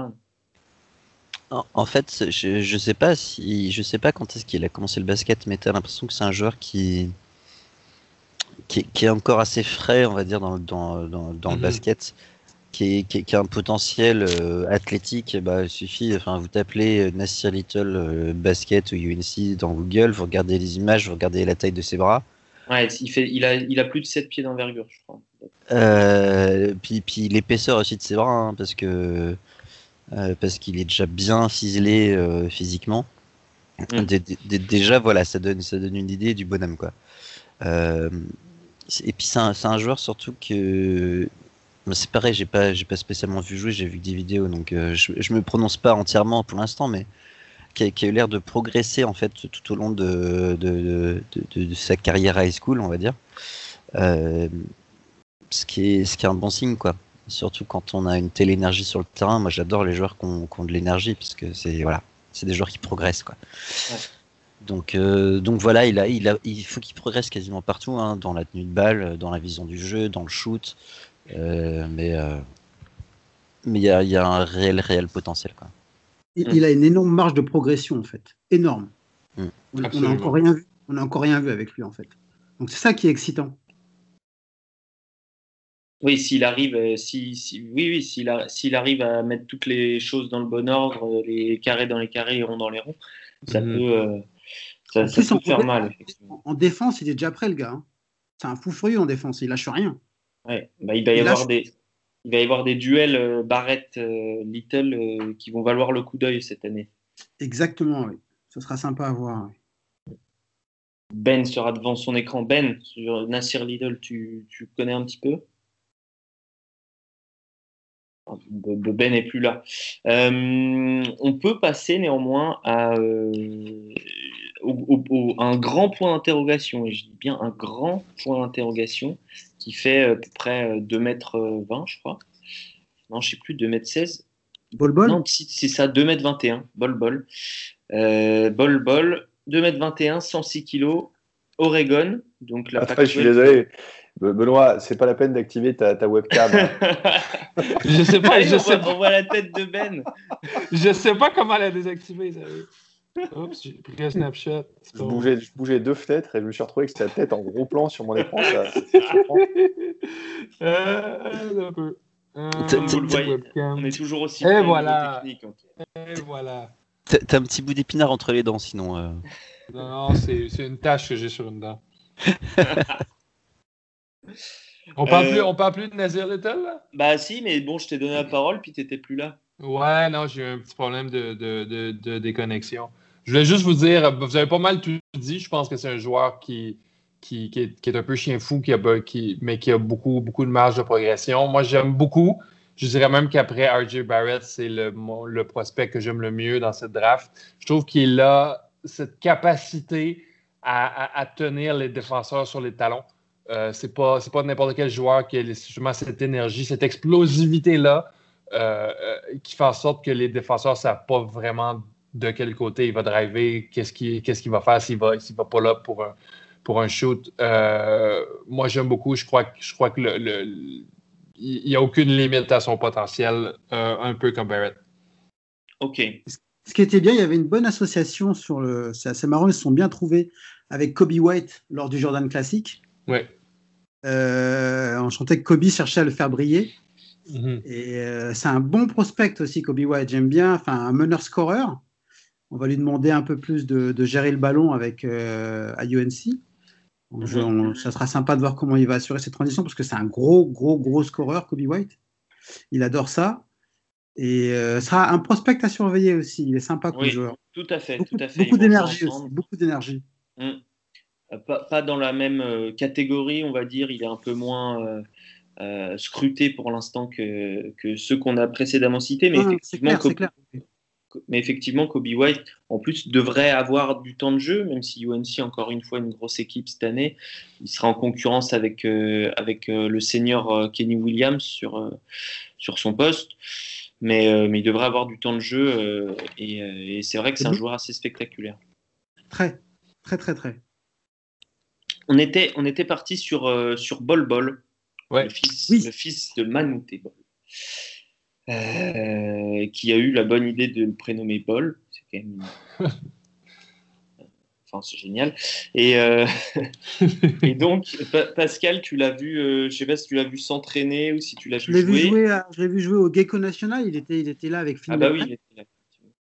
S5: En, fait, je, ne sais pas si, je sais pas quand est-ce qu'il a commencé le basket, mais tu as l'impression que c'est un joueur qui, qui, est encore assez frais, on va dire, dans, dans, dans, le mhm. basket qui, a un potentiel euh, athlétique, bah, il suffit, enfin, vous tapez euh, Nasir Little euh, basket ou UNC dans Google, vous regardez les images, vous regardez la taille de ses bras.
S2: Ouais, il, fait, il, a, il a plus de 7 pieds d'envergure, je crois.
S5: puis, puis l'épaisseur aussi de ses bras, hein, parce que parce qu'il est déjà bien ciselé physiquement. Mm. déjà, voilà, ça donne, ça donne une idée du bonhomme, quoi. et puis c'est un, un, joueur surtout que c'est pareil, j'ai pas, j'ai pas spécialement vu jouer, j'ai vu des vidéos, donc euh, je, je me prononce pas entièrement pour l'instant, mais qui a, eu l'air de progresser en fait tout au long de, de, de, sa carrière high school, on va dire. Euh, ce, qui est, ce qui est un bon signe, quoi. Surtout quand on a une telle énergie sur le terrain. Moi, j'adore les joueurs qui ont, de l'énergie, puisque c'est voilà, c'est des joueurs qui progressent, quoi. Donc, euh, donc voilà, il, a, il, a, il faut qu'il progresse quasiment partout, hein, dans la tenue de balle, dans la vision du jeu, dans le shoot. Euh, mais euh, mais il y a, y a, un réel, réel potentiel. Quoi.
S6: Il, a une énorme marge de progression, en fait. Énorme. Mm. On n'a encore, rien vu. On a encore rien vu avec lui, en fait. Donc c'est ça qui est excitant.
S2: Oui, s'il arrive, euh, si, si, oui, oui, s'il, s'il arrive à mettre toutes les choses dans le bon ordre, les carrés dans les carrés, les ronds dans les ronds, ça mm. peut, ça, peut faire mal.
S6: En défense, il est déjà prêt, le gars. Hein. C'est un fou furieux en défense, il lâche rien.
S2: Bah, il, va y avoir des, il va y avoir des duels euh, Barrett-Little euh, euh, qui vont valoir le coup d'œil cette année.
S6: Exactement, oui. Ce sera sympa à voir.
S2: Ben sera devant son écran. Ben, sur Nasir Lidl, tu, tu connais un petit peu? Ben n'est plus là. Euh, on peut passer néanmoins à, euh, un grand point d'interrogation, et je dis bien un grand point d'interrogation, qui fait à peu près 2 mètres 20, je crois. Non, je sais plus, 2 mètres 16.
S6: Bol bol?
S2: Non, c'est ça, 2 mètres 21. Bol bol. Euh, bol bol, 2 mètres 21, 106 kilos, Oregon. Donc la
S4: je suis désolé. Benoît, c'est pas la peine d'activer ta, ta, webcam.
S3: je sais pas. je
S2: on,
S3: sais
S2: voit, on voit la tête de Ben.
S3: je sais pas comment la désactiver. Oups, j'ai pris un Snapchat.
S4: Je bougeais, je bougeais, deux fenêtres et je me suis retrouvé avec sa tête en gros plan sur mon écran. Ça,
S3: euh, un peu.
S2: Euh, vous le voyez, on est toujours aussi
S3: et voilà.
S2: technique.
S3: Et voilà.
S5: T'as un petit bout d'épinard entre les dents, sinon. Euh...
S3: Non, c'est une tache que j'ai sur une dent. On, parle
S2: Euh,
S3: plus, on parle plus de Nazir Little, là?
S2: Bah si, mais bon, je t'ai donné la parole, puis t'étais plus là.
S3: Ouais, non, j'ai eu un petit problème de, de, de, de déconnexion. Je voulais juste vous dire, vous avez pas mal tout dit. Je pense que c'est un joueur qui, qui, qui, est, qui, est, un peu chien fou, qui a, qui, mais qui a beaucoup, beaucoup de marge de progression. Moi, j'aime beaucoup. Je dirais même qu'après RJ Barrett, c'est le, le prospect que j'aime le mieux dans cette draft. Je trouve qu'il a cette capacité à, à, à, tenir les défenseurs sur les talons. Euh, c'est pas, pas n'importe quel joueur qui a justement cette énergie, cette explosivité-là euh, qui fait en sorte que les défenseurs ne savent pas vraiment de quel côté il va driver, qu'est-ce qu'il qu qu va faire s'il va, s'il va pas là pour un, pour un shoot. Euh, moi, j'aime beaucoup. Je crois, je crois que le, le il n'y a aucune limite à son potentiel, euh, un peu comme Barrett.
S2: OK.
S6: Ce qui était bien, il y avait une bonne association sur le. C'est assez marrant, ils se sont bien trouvés avec Kobe White lors du Jordan Classic.
S3: Oui.
S6: On chantait que Kobe cherchait à le faire briller. -hmm. Et euh, c'est un bon prospect aussi, Kobe White. J'aime bien, enfin, un meneur-scoreur. On va lui demander un peu plus de, de gérer le ballon avec euh, à UNC. On, ça sera sympa de voir comment il va assurer cette transition parce que c'est un gros, gros, gros scoreur, Kobe White. Il adore ça. Et euh, sera un prospect à surveiller aussi. Il est sympa comme
S2: oui,
S6: joueur.
S2: Tout à fait.
S6: Beaucoup, d'énergie aussi. Beaucoup d'énergie.
S2: Mmh. Pas, pas, dans la même euh, catégorie, on va dire. Il est un peu moins euh, scruté pour l'instant que, que, ceux qu'on a précédemment cités. Mais,
S6: ah,
S2: effectivement,
S6: clair,
S2: Kobe,
S6: clair.
S2: mais effectivement, Kobe White, en plus, devrait avoir du temps de jeu, même si UNC, encore une fois, une grosse équipe cette année. Il sera en concurrence avec, euh, avec le senior Kenny Williams sur, sur son poste. Mais, euh, mais, il devrait avoir du temps de jeu euh, et, et c'est vrai que c'est un joueur assez spectaculaire.
S6: Très, très, très, très.
S2: On était, on était parti sur, euh, sur Bol Bol,
S3: ouais.
S2: le, fils,
S6: oui.
S2: le fils de Manouté Bol, euh, qui a eu la bonne idée de le prénommer Bol. C'est quand même. Enfin, c'est génial. Et, euh, et donc, pa Pascal, tu l'as vu, euh, je sais pas si tu l'as vu s'entraîner ou si tu l'as vu
S6: je
S2: jouer.
S6: Vu jouer à, je l'ai vu jouer au Gecko National. Il était, il était là avec Phil.
S2: Ah bah oui, il était là.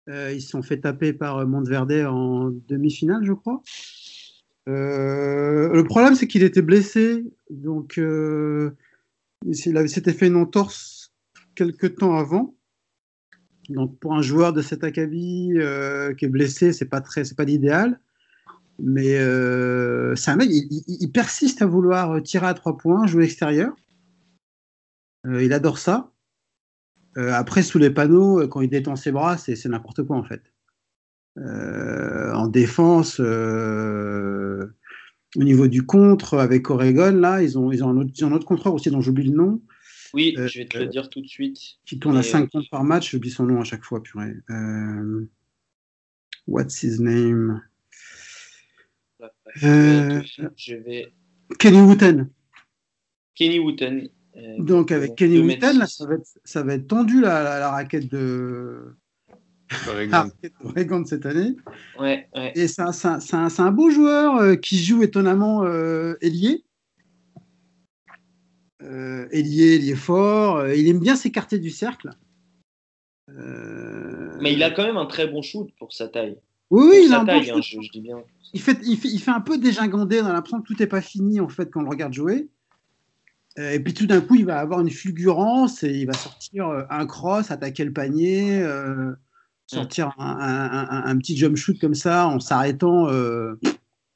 S6: Euh, ils se sont fait taper par Monteverde en demi-finale, je crois. Euh, le problème, c'est qu'il était blessé. Donc, euh, il s'était fait une entorse quelques temps avant. Donc, pour un joueur de cet acabit euh, qui est blessé, c'est pas très, c'est pas l'idéal. Mais c'est un mec, il, persiste à vouloir tirer à trois points, jouer extérieur. Il adore ça. Après, sous les panneaux, quand il détend ses bras, c'est n'importe quoi en fait. Euh, en défense, euh, au niveau du contre, avec Oregon, là, ils ont, ils ont, un, autre, ils ont un autre contreur aussi dont j'oublie le nom.
S2: Oui, je vais te le dire tout de suite.
S6: Qui tourne à 5 comptes par match, j'oublie son nom à chaque fois, purée. what's his name?
S2: Euh, je vais...
S6: Kenny Wooten.
S2: Kenny Wooten.
S6: Euh, Donc avec Kenny Wooten, là, ça, va être, ça va être tendu la, la, la raquette de Oregon de cette année.
S2: Ouais, ouais.
S6: Et c'est un, un, un, beau joueur euh, qui joue étonnamment euh, ailier. Euh, ailier, ailier fort. il aime bien s'écarter du cercle.
S2: Mais il a quand même un très bon shoot pour sa taille.
S6: Oui, oui, il
S2: sa
S6: a un
S2: taille,
S6: bon
S2: hein, je, je, dis bien.
S6: Il fait, il, fait, il fait un peu dégingandé, on a l'impression que tout n'est pas fini en fait quand on le regarde jouer. Euh, et puis tout d'un coup, il va avoir une fulgurance et il va sortir euh, un cross, attaquer le panier, euh, sortir un, un, un, un, petit jump shoot comme ça en s'arrêtant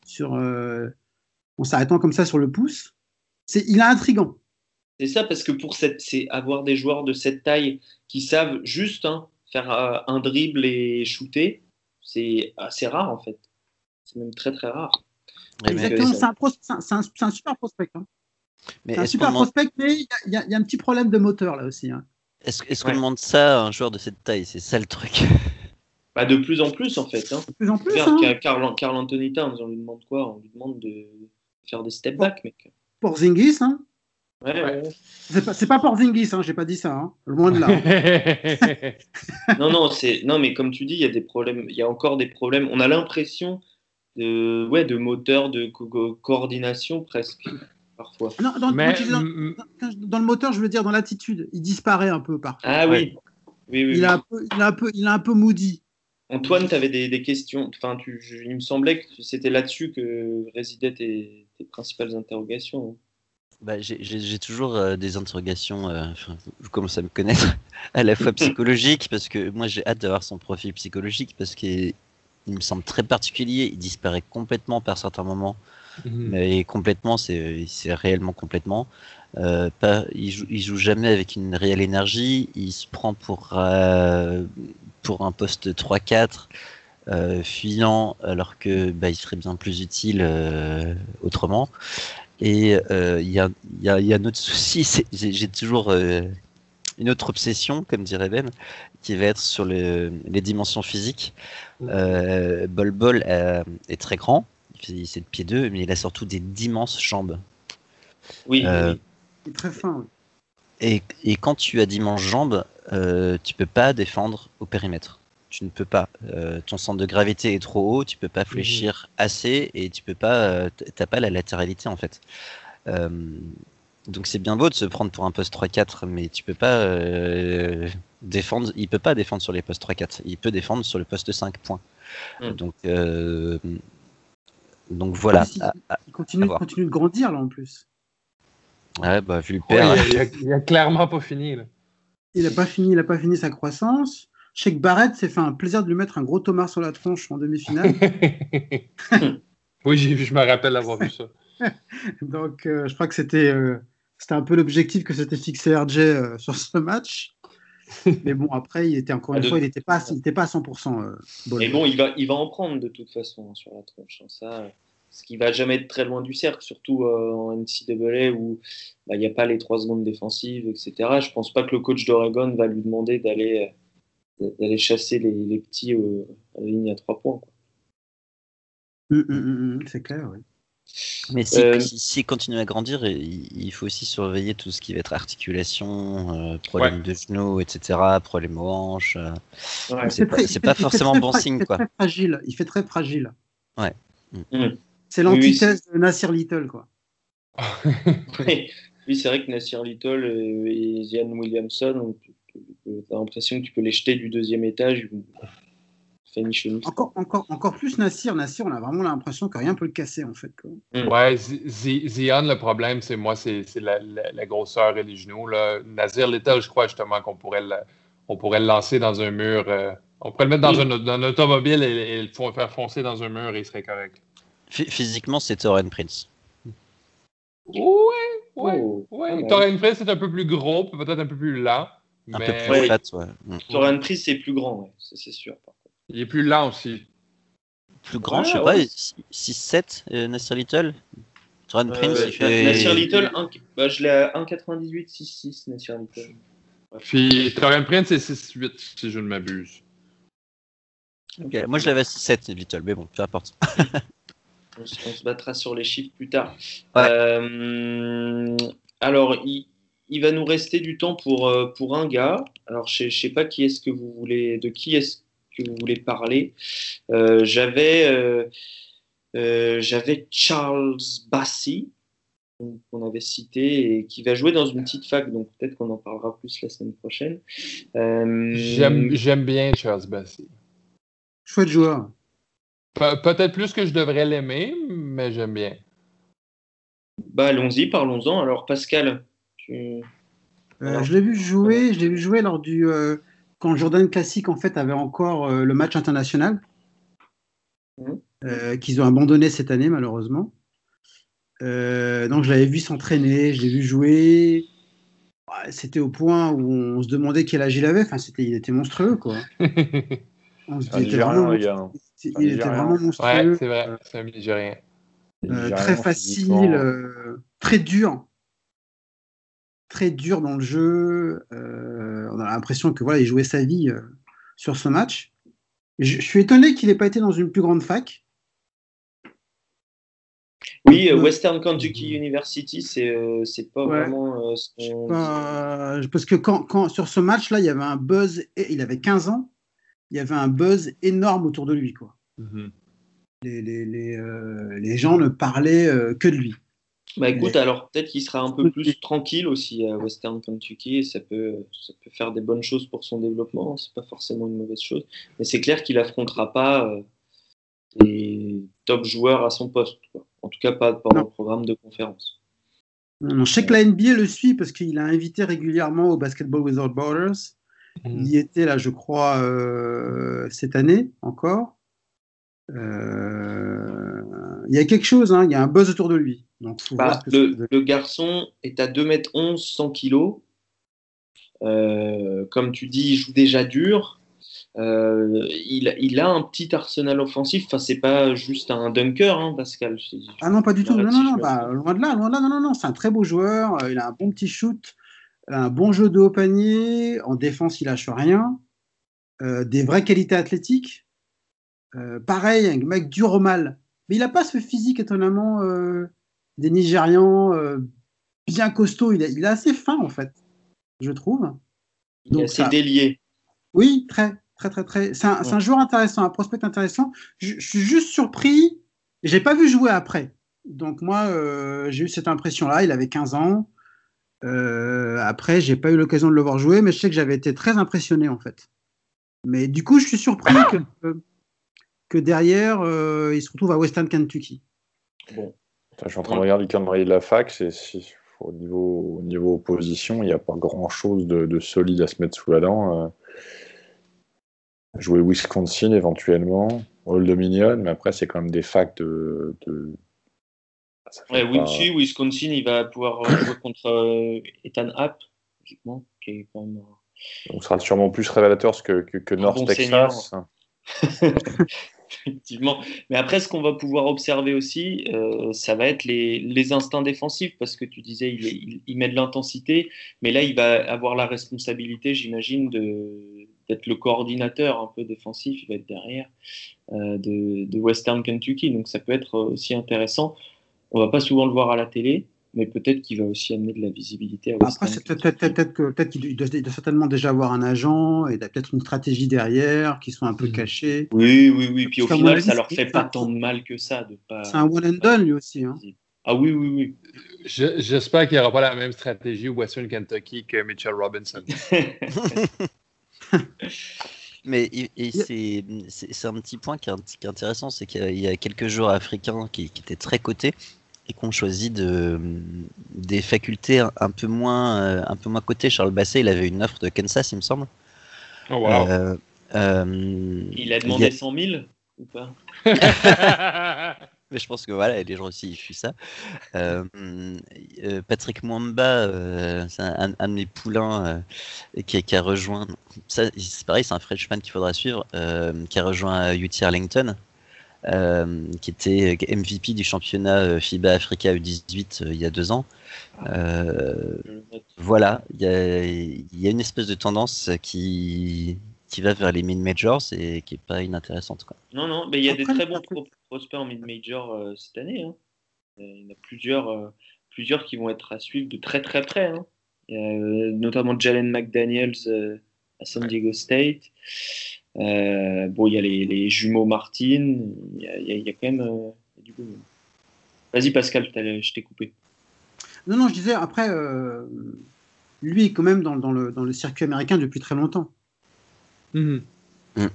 S6: sur, en s'arrêtant comme ça sur le pouce. C'est, il est intrigant.
S2: C'est ça, parce que pour cette, c'est avoir des joueurs de cette taille qui savent juste hein, faire un dribble et shooter, c'est assez rare en fait. C'est même très très rare.
S6: Exactement, c'est un, super prospect. Hein. C'est un super prospect, mais il y, a un petit problème de moteur là aussi. Hein.
S5: Est-ce qu'on demande ça à un joueur de cette taille? C'est ça le truc.
S2: Bah, de plus en plus en fait. Hein.
S6: De plus en plus.
S2: Carl, Carl, Anthony Towns, on lui demande quoi? On lui demande de faire des step back, mec.
S6: Pour Zingis, hein
S2: Ouais, ouais.
S6: C'est pas, pour Zingis, hein, j'ai pas dit ça, hein. loin de là.
S2: non, non, c'est non, mais comme tu dis, il y a des problèmes, il y a encore des problèmes. On a l'impression de, ouais, de moteur, de coordination presque parfois.
S6: Non, dans, dans, le moteur, je veux dire dans l'attitude, il disparaît un peu parfois.
S2: Ah oui.
S6: oui, oui, il, A un peu, il, a un peu, il a un peu moody.
S2: Antoine, tu avais des, des, questions. Enfin, tu, il me semblait que c'était là-dessus que résidaient tes, tes principales interrogations.
S5: Bah, j'ai toujours euh, des interrogations, euh, vous commencez à me connaître, à la fois psychologiques, parce que moi j'ai hâte d'avoir son profil psychologique, parce qu'il me semble très particulier, il disparaît complètement par certains moments, mhm. mais complètement, c'est réellement complètement. Euh, pas, il, joue, il joue jamais avec une réelle énergie, il se prend pour, pour un poste 3-4. fuyant alors que bah, il serait bien plus utile autrement. Et euh, il y, a, y, a, y, a, un autre souci, j'ai toujours euh, une autre obsession, comme dirait Ben, qui va être sur le, les dimensions physiques. Euh, Bol Bol euh, est très grand, fait de pied 2, mais il a surtout des d'immenses jambes.
S2: Oui,
S6: euh, il est très fin.
S5: Et, et, quand tu as d'immenses jambes, euh, tu peux pas défendre au périmètre tu ne peux pas. Euh, ton centre de gravité est trop haut, tu peux pas fléchir assez et tu peux pas, euh, t'as pas la latéralité en fait. Euh, donc c'est bien beau de se prendre pour un poste 3-4, mais tu peux pas défendre. Il peut pas défendre sur les postes 3-4. Il peut défendre sur le poste 5 points. Mm. Donc donc voilà.
S6: il, continue, continue, de grandir là en plus.
S5: Ouais, bah vu le père.
S3: il, a, clairement pas fini là.
S6: Il a pas fini, il a pas fini sa croissance. Je sais que Barrett s'est fait un plaisir de lui mettre un gros Thomas sur la tronche en demi-finale.
S3: oui, je me rappelle avoir vu ça.
S6: Donc, euh, je crois que c'était euh, c'était un peu l'objectif que s'était fixé RJ euh, sur ce match. Mais bon, après, il était encore une ah, fois, il n'était pas, il pas à 100%.
S2: Mais bon, il va, il va en prendre de toute façon hein, sur la tronche. Hein, ça, ce qui va jamais être très loin du cercle, surtout en NCAA où bah, il n'y a pas les trois secondes défensives, etc. Je pense pas que le coach d'Oregon va lui demander d'aller d'aller chasser les, les petits euh, à la ligne à trois points.
S6: Hum, hum, hum, c'est clair, oui.
S5: Mais s'il euh, si, continue à grandir, il, faut aussi surveiller tout ce qui va être articulation, euh, problème de genoux, etc., problème aux hanches. c'est pas, forcément bon signe.
S6: Il fait
S5: quoi.
S6: très fragile. Il fait très fragile.
S5: Ouais.
S6: C'est l'antithèse de Nasir Little, quoi.
S2: oui, c'est vrai que Nasir Little et Zian Williamson, tu as l'impression que tu peux les jeter du deuxième étage.
S6: Encore, encore, encore plus Nassir. Nassir, on a vraiment l'impression que rien peut le casser, en fait. Quoi.
S3: Mm. Ouais, Zion, le problème, c'est moi, c'est la, la, grosseur et les genoux. Là. Nazir Little, je crois justement qu'on pourrait, le, on pourrait le lancer dans un mur. Euh, on pourrait le mettre dans, un, dans un automobile et, le faire foncer dans un mur et il serait correct.
S5: Physiquement, c'est Torren Prince.
S3: Ouais, ouais, oh, ouais. Prince est un peu plus gros, peut-être un peu plus lent.
S5: Un peu plus flat, ouais.
S2: Mm. Prince, c'est plus grand, c'est sûr.
S3: Il est plus lent aussi.
S5: Plus grand, je sais pas, 6-7, euh, Nasser Little Toran
S2: euh, Prince, il fait. Nasser Little, bah, je l'ai à 1,98, 6-6, Nasser Little.
S3: Puis Toran Prince, c'est 6-8, si je ne m'abuse.
S5: Moi, je l'avais à 6-7, Little, mais bon, peu importe.
S2: on, se battra sur les chiffres plus tard. Euh, alors, il, il va nous rester du temps pour, euh, pour un gars. Alors, je ne sais pas qui est-ce que vous voulez, de qui est-ce que vous voulez parler. Euh, j'avais, euh, j'avais Charles Bassi, qu'on avait cité, et qui va jouer dans une petite fac, donc peut-être qu'on en parlera plus la semaine prochaine.
S3: J'aime bien Charles Bassi.
S6: Chouette joueur.
S3: peut-être plus que je devrais l'aimer, mais j'aime bien.
S2: Bah, allons-y, parlons-en. Alors, Pascal,
S6: euh, je l'ai vu jouer, je l'ai vu jouer lors du euh, quand Jordan Classic en fait avait encore euh, le match international. Mmh. qu'ils ont abandonné cette année malheureusement. donc je l'avais vu s'entraîner, je l'ai vu jouer. C'était au point où on se demandait quel âge il avait. Enfin, c'était, il était monstrueux, quoi.
S4: On se dit, il était vraiment,
S6: il était vraiment monstrueux.
S3: Ouais, c'est vrai, c'est un Nigérien.
S6: Euh, très facile, euh, très dur. Très dur dans le jeu. Euh, on a l'impression que voilà, il jouait sa vie sur ce match. Je, je suis étonné qu'il n'ait pas été dans une plus grande fac.
S2: Oui, Western Kentucky University, c'est c'est pas vraiment
S6: Parce que quand, quand, sur ce match-là, il y avait un buzz, il avait 15 ans, il y avait un buzz énorme autour de lui. Quoi. Mm-hmm les, les, les, euh, les gens ne parlaient euh, que de lui.
S2: Bah écoute, alors peut-être qu'il sera un peu plus tranquille aussi à Western Kentucky et ça peut, ça peut faire des bonnes choses pour son développement, c'est pas forcément une mauvaise chose. Mais c'est clair qu'il affrontera pas euh, les top joueurs à son poste, en tout cas pas pendant le programme de conférence.
S6: Non, je sais que la NBA le suit parce qu'il a invité régulièrement au Basketball Without Borders. Mmh. Il y était là, je crois, cette année encore. Euh, il y a quelque chose, hein, il y a un buzz autour de lui. Donc,
S2: bah, le, garçon est à 2m11, 100 kg. comme tu dis, il joue déjà dur. Euh, il, a un petit arsenal offensif. Enfin, c'est pas juste un dunker, hein, Pascal.
S6: Ah non, pas du tout. Non, non, non, bah, loin de là, loin de là. Non, non, non. C'est un très beau joueur. Euh, il a un bon petit shoot, un bon jeu de haut panier. En défense, il lâche rien. des vraies qualités athlétiques. Euh, pareil, un mec dur au mal. Mais il n'a pas ce physique étonnamment euh, des Nigérians euh, bien costaud. Il, est assez fin en fait, je trouve.
S2: Il est assez délié.
S6: Oui, très, très, très, très. C'est un, joueur intéressant, un prospect intéressant. Je, suis juste surpris. J'ai pas vu jouer après. Donc moi, j'ai eu cette impression-là. Il avait 15 ans. après, j'ai pas eu l'occasion de le voir jouer, mais je sais que j'avais été très impressionné en fait. Mais du coup, je suis surpris que que derrière, euh, il se retrouve à Western Kentucky.
S4: Bon. je suis en train de regarder le calendrier de la fac. C'est, au, niveau, au niveau opposition, il n'y a pas grand-chose de, solide à se mettre sous la dent. Euh. jouer Wisconsin éventuellement, Old Dominion, mais après, c'est quand même des facs de.
S2: Ouais, Wisconsin, il va pouvoir jouer contre euh, Ethan Happ, logiquement, qui est quand même.
S4: Donc, sera sûrement plus révélateur que, que, North Texas.
S2: Effectivement. Mais après, ce qu'on va pouvoir observer aussi, euh, ça va être les, instincts défensifs, parce que tu disais, il, met de l'intensité, mais là, il va avoir la responsabilité, j'imagine, d'être le coordinateur un peu défensif, il va être derrière euh, de, Western Kentucky. Donc ça peut être aussi intéressant. On va pas souvent le voir à la télé, mais peut-être qu'il va aussi amener de la visibilité à
S6: Après, peut-être qu'il doit, certainement déjà avoir un agent et peut-être une stratégie derrière qui soit un peu mm. cachée.
S2: Oui, oui, oui. Puis au final, ça leur fait pas tant de mal que ça.
S6: Pas... C'est un one and done lui aussi. Hein.
S2: Ah oui, oui, oui.
S3: J'espère qu'il n'y aura pas la même stratégie au Western Kentucky que Mitchell Robinson.
S5: Mais c'est un petit point qui est, intéressant, c'est qu'il y a quelques joueurs africains qui, qui étaient très cotés et qu'on choisit de, des facultés un peu moins, euh, un peu moins cotées. Charles Basset, il avait une offre de Kansas, il me semble.
S2: Oh, wow. Euh, euh, il a demandé 100 000 ou pas?
S5: Mais je pense que voilà, les gens aussi ils fuient ça. Patrick Mwamba, c'est un, de mes poulains qui, qui, a rejoint. C'est pareil, c'est un freshman qu'il faudra suivre, qui a rejoint UT Arlington. Euh, qui était MVP du championnat euh, FIBA Africa U18 euh, il y a deux ans. voilà, il y a, y a, une espèce de tendance qui, qui va vers les mid-majors et qui n'est pas inintéressante. Quoi.
S2: Non, non, mais il y a des très bons prospects en mid-major cette année. Hein. Il y en a plusieurs, plusieurs qui vont être à suivre de très très près. Hein. notamment Jalen McDaniels à San Diego State. Euh, bon, il y a les, jumeaux Martin, il y, a, quand même euh, du coup. Vas-y Pascal, je t'ai coupé.
S6: Non, non, je disais, après, euh, lui est quand même dans, le, dans, le, circuit américain depuis très longtemps. Mm-hmm. Mm.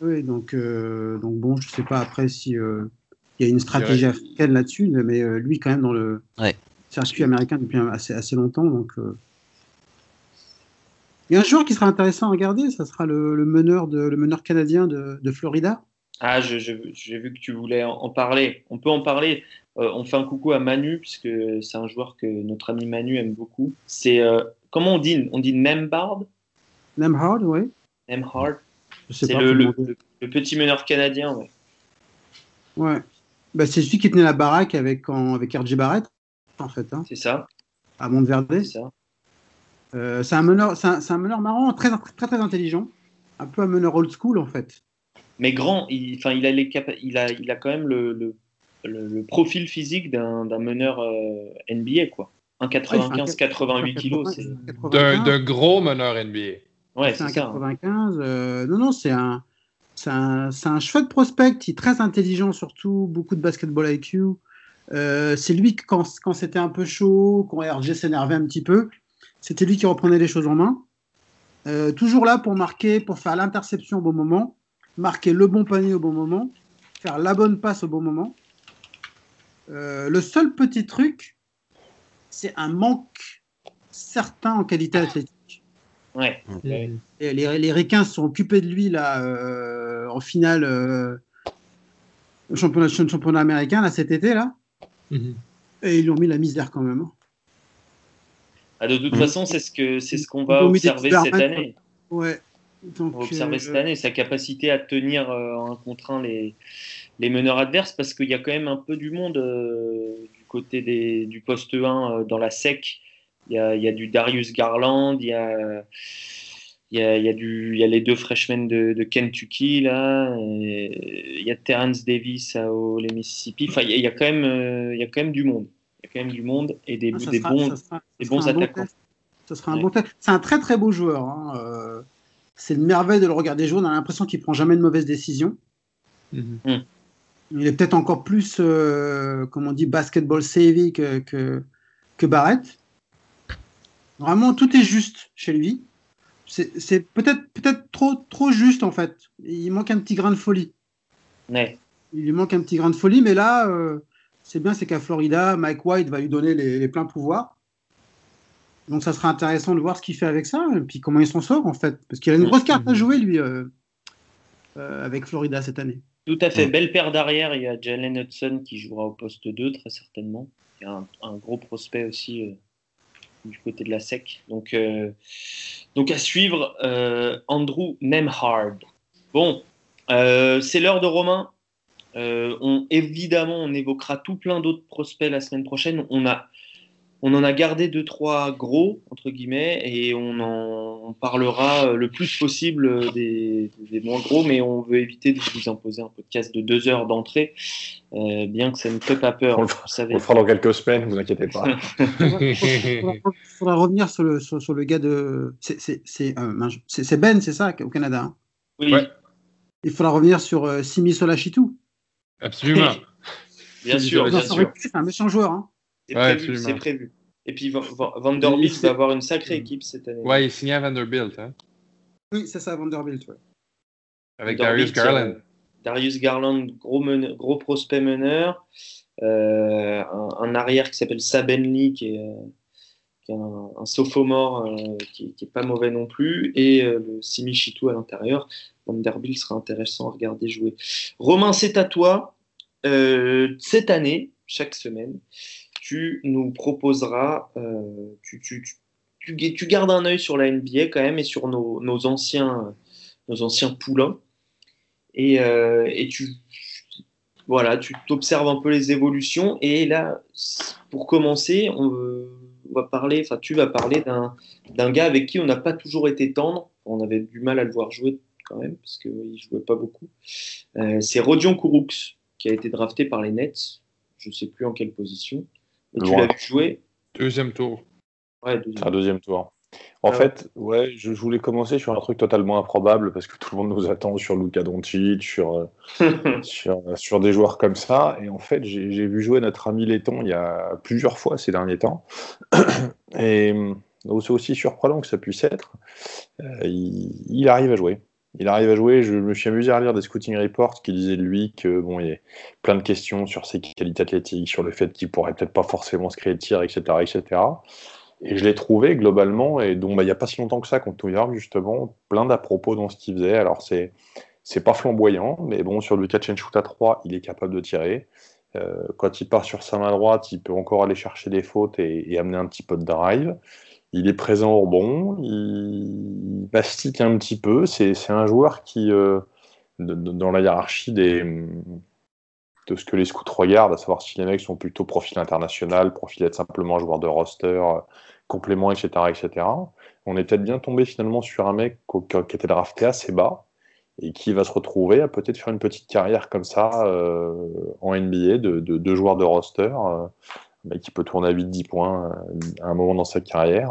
S6: Oui, donc, donc bon, je sais pas après si il y a une stratégie africaine là-dessus, mais lui quand même dans le circuit américain depuis assez, assez longtemps, donc il y a un joueur qui sera intéressant à regarder, ça sera le, meneur, de, le meneur canadien de, Florida.
S2: Ah, j'ai vu que tu voulais en, parler. On peut en parler. Euh, on fait un coucou à Manu, puisque c'est un joueur que notre ami Manu aime beaucoup. C'est euh, comment on dit On dit Nembard
S6: Nemhard, oui.
S2: Nemhard. C'est le, petit meneur canadien, ouais.
S6: Ouais. Bah, c'est celui qui tenait la baraque avec, avec RJ Barrett, en fait. Hein.
S2: C'est ça.
S6: À Monteverde. C'est ça. Euh, c'est un meneur, c'est un, meneur marrant, très, très très intelligent, un peu un meneur old school en fait.
S2: Mais grand, il, enfin, il a les il a, il a quand même le, le, le, profil physique d'un, meneur euh, NBA quoi. 1,95, 88 kilos, c'est
S3: d'un, gros meneur NBA.
S2: Ouais, c'est, un
S6: 95. Euh, non, non, c'est un, c'est un, c'est un chouette prospect, il est très intelligent surtout, beaucoup de basketball IQ. Euh, c'est lui quand, quand c'était un peu chaud, quand RG s'énervait un petit peu, c'était lui qui reprenait les choses en main. Euh, toujours là pour marquer, pour faire l'interception au bon moment, marquer le bon panier au bon moment, faire la bonne passe au bon moment. Euh, le seul petit truc, c'est un manque certain en qualité athlétique.
S2: Ouais.
S6: Les, les, Ricains se sont occupés de lui là euh, en finale au championnat, championnat américain là cet été là, mhm. et ils lui ont mis la misère quand même.
S2: Ah, de toute mm. façon, c'est ce que c'est ce qu'on va observer cette année.
S6: Ouais.
S2: on va observer euh, cette année sa capacité à tenir euh, en contre un les, les meneurs adverses parce qu'il y a quand même un peu du monde euh, du côté des, du poste 1 dans la SEC. Il y, a, il y a, du Darius Garland, il y a, il y a, il y a, du, il y a les deux freshmen de, de Kentucky, là, il y a Terrence Davis au les Mississippi. Enfin, il y, a, il y a quand même, il y a quand même du monde y a quand même du monde et des, ah, des bons, des bons attaquants.
S6: ce sera un bon C'est un très très beau joueur. Hein. Euh, c'est une merveille de le regarder jouer. On a l'impression qu'il prend jamais de mauvaises décisions. Mhm. Mm. Il est peut-être encore plus, euh, comme on dit, basketball savvy que, que, que, Barrett. Vraiment, tout est juste chez lui. C'est peut-être peut-être trop trop juste en fait. Il manque un petit grain de folie.
S2: Ouais.
S6: Il lui manque un petit grain de folie, mais là, euh, c'est bien, c'est qu'à Florida, Mike White va lui donner les, pleins pouvoirs. Donc ça sera intéressant de voir ce qu'il fait avec ça, et puis comment il s'en sort en fait. Parce qu'il a une grosse carte à jouer, lui, euh, euh, avec Florida cette année.
S2: Tout à fait. Belle paire d'arrière. Il y a Jalen Hudson qui jouera au poste 2, très certainement. Il y a un, gros prospect aussi euh, du côté de la SEC. Donc, donc à suivre, Andrew Nemhard. Bon, c'est l'heure de Romain. Euh, on, évidemment, on évoquera tout plein d'autres prospects la semaine prochaine. On, a, on en a gardé deux, trois gros, entre guillemets, et on en parlera le plus possible des, moins gros, mais on veut éviter de vous imposer un podcast de deux heures d'entrée, euh, bien que ça ne fait pas peur.
S4: On, le, fera dans quelques semaines, vous inquiétez pas.
S6: Il faudra, revenir sur le, sur, le gars de. C'est euh, Ben, c'est ça, au Canada hein?
S2: Oui.
S6: Il faudra revenir sur euh, Simi Solachitou.
S3: Absolument.
S2: bien sûr, bien sûr.
S6: C'est un méchant joueur. Hein.
S2: C'est prévu, Et puis Vanderbilt va avoir une sacrée équipe cette année.
S3: Ouais, il signe à Vanderbilt. Hein.
S6: Oui, c'est ça, Vanderbilt. Ouais.
S3: Avec Darius Garland.
S2: Darius Garland, gros, gros prospect meneur. Euh, un, arrière qui s'appelle Sabenli, qui est, un, sophomore euh, qui, qui, est pas mauvais non plus, et euh, le Simi Chitou à l'intérieur. Vanderbilt sera intéressant à regarder jouer. Romain, c'est à toi. Euh, cette année, chaque semaine, tu nous proposeras, euh, tu, tu, tu, gardes un œil sur la NBA quand même et sur nos, anciens, nos anciens poulains. Et, et tu, voilà, tu t'observes un peu les évolutions. Et là, pour commencer, on, va parler, enfin, tu vas parler d'un gars avec qui on n'a pas toujours été tendre. On avait du mal à le voir jouer quand même, parce qu'il ne jouait pas beaucoup. Euh, c'est Rodion Kouroux, qui a été drafté par les Nets. Je ne sais plus en quelle position. Et tu l'as vu jouer
S3: Deuxième tour.
S2: Ouais, deuxième.
S4: Un deuxième tour. En ah fait, ouais, je, voulais commencer sur un truc totalement improbable parce que tout le monde nous attend sur Luka Doncic, sur, euh, sur, sur, des joueurs comme ça. Et en fait, j'ai vu jouer notre ami Letton il y a plusieurs fois ces derniers temps. Et c'est aussi surprenant que ça puisse être. Euh, il, arrive à jouer il arrive à jouer. Je me suis amusé à lire des scouting reports qui disaient de lui que bon, il y a plein de questions sur ses qualités athlétiques, sur le fait qu'il pourrait peut-être pas forcément se créer de tir, etc., etc. Et je l'ai trouvé globalement, et donc bah, il n'y a pas si longtemps que ça, contre New York, justement, plein d'à propos dans ce qu'il faisait. Alors c'est C'est pas flamboyant, mais bon, sur du catch and shoot à 3, il est capable de tirer. Euh, quand il part sur sa main droite, il peut encore aller chercher des fautes et, amener un petit peu de drive. Il est présent au rebond, il un petit peu. C'est un joueur qui, euh, dans la hiérarchie des, de ce que les scouts regardent, à savoir si les mecs sont plutôt profil international, profil être simplement joueur de roster, complément, etc., etc. On est peut-être bien tombé finalement sur un mec qui était drafté assez bas et qui va se retrouver à peut-être faire une petite carrière comme ça euh, en NBA de, de, joueur de roster, euh, mais qui peut tourner à 8-10 points euh, à un moment dans sa carrière.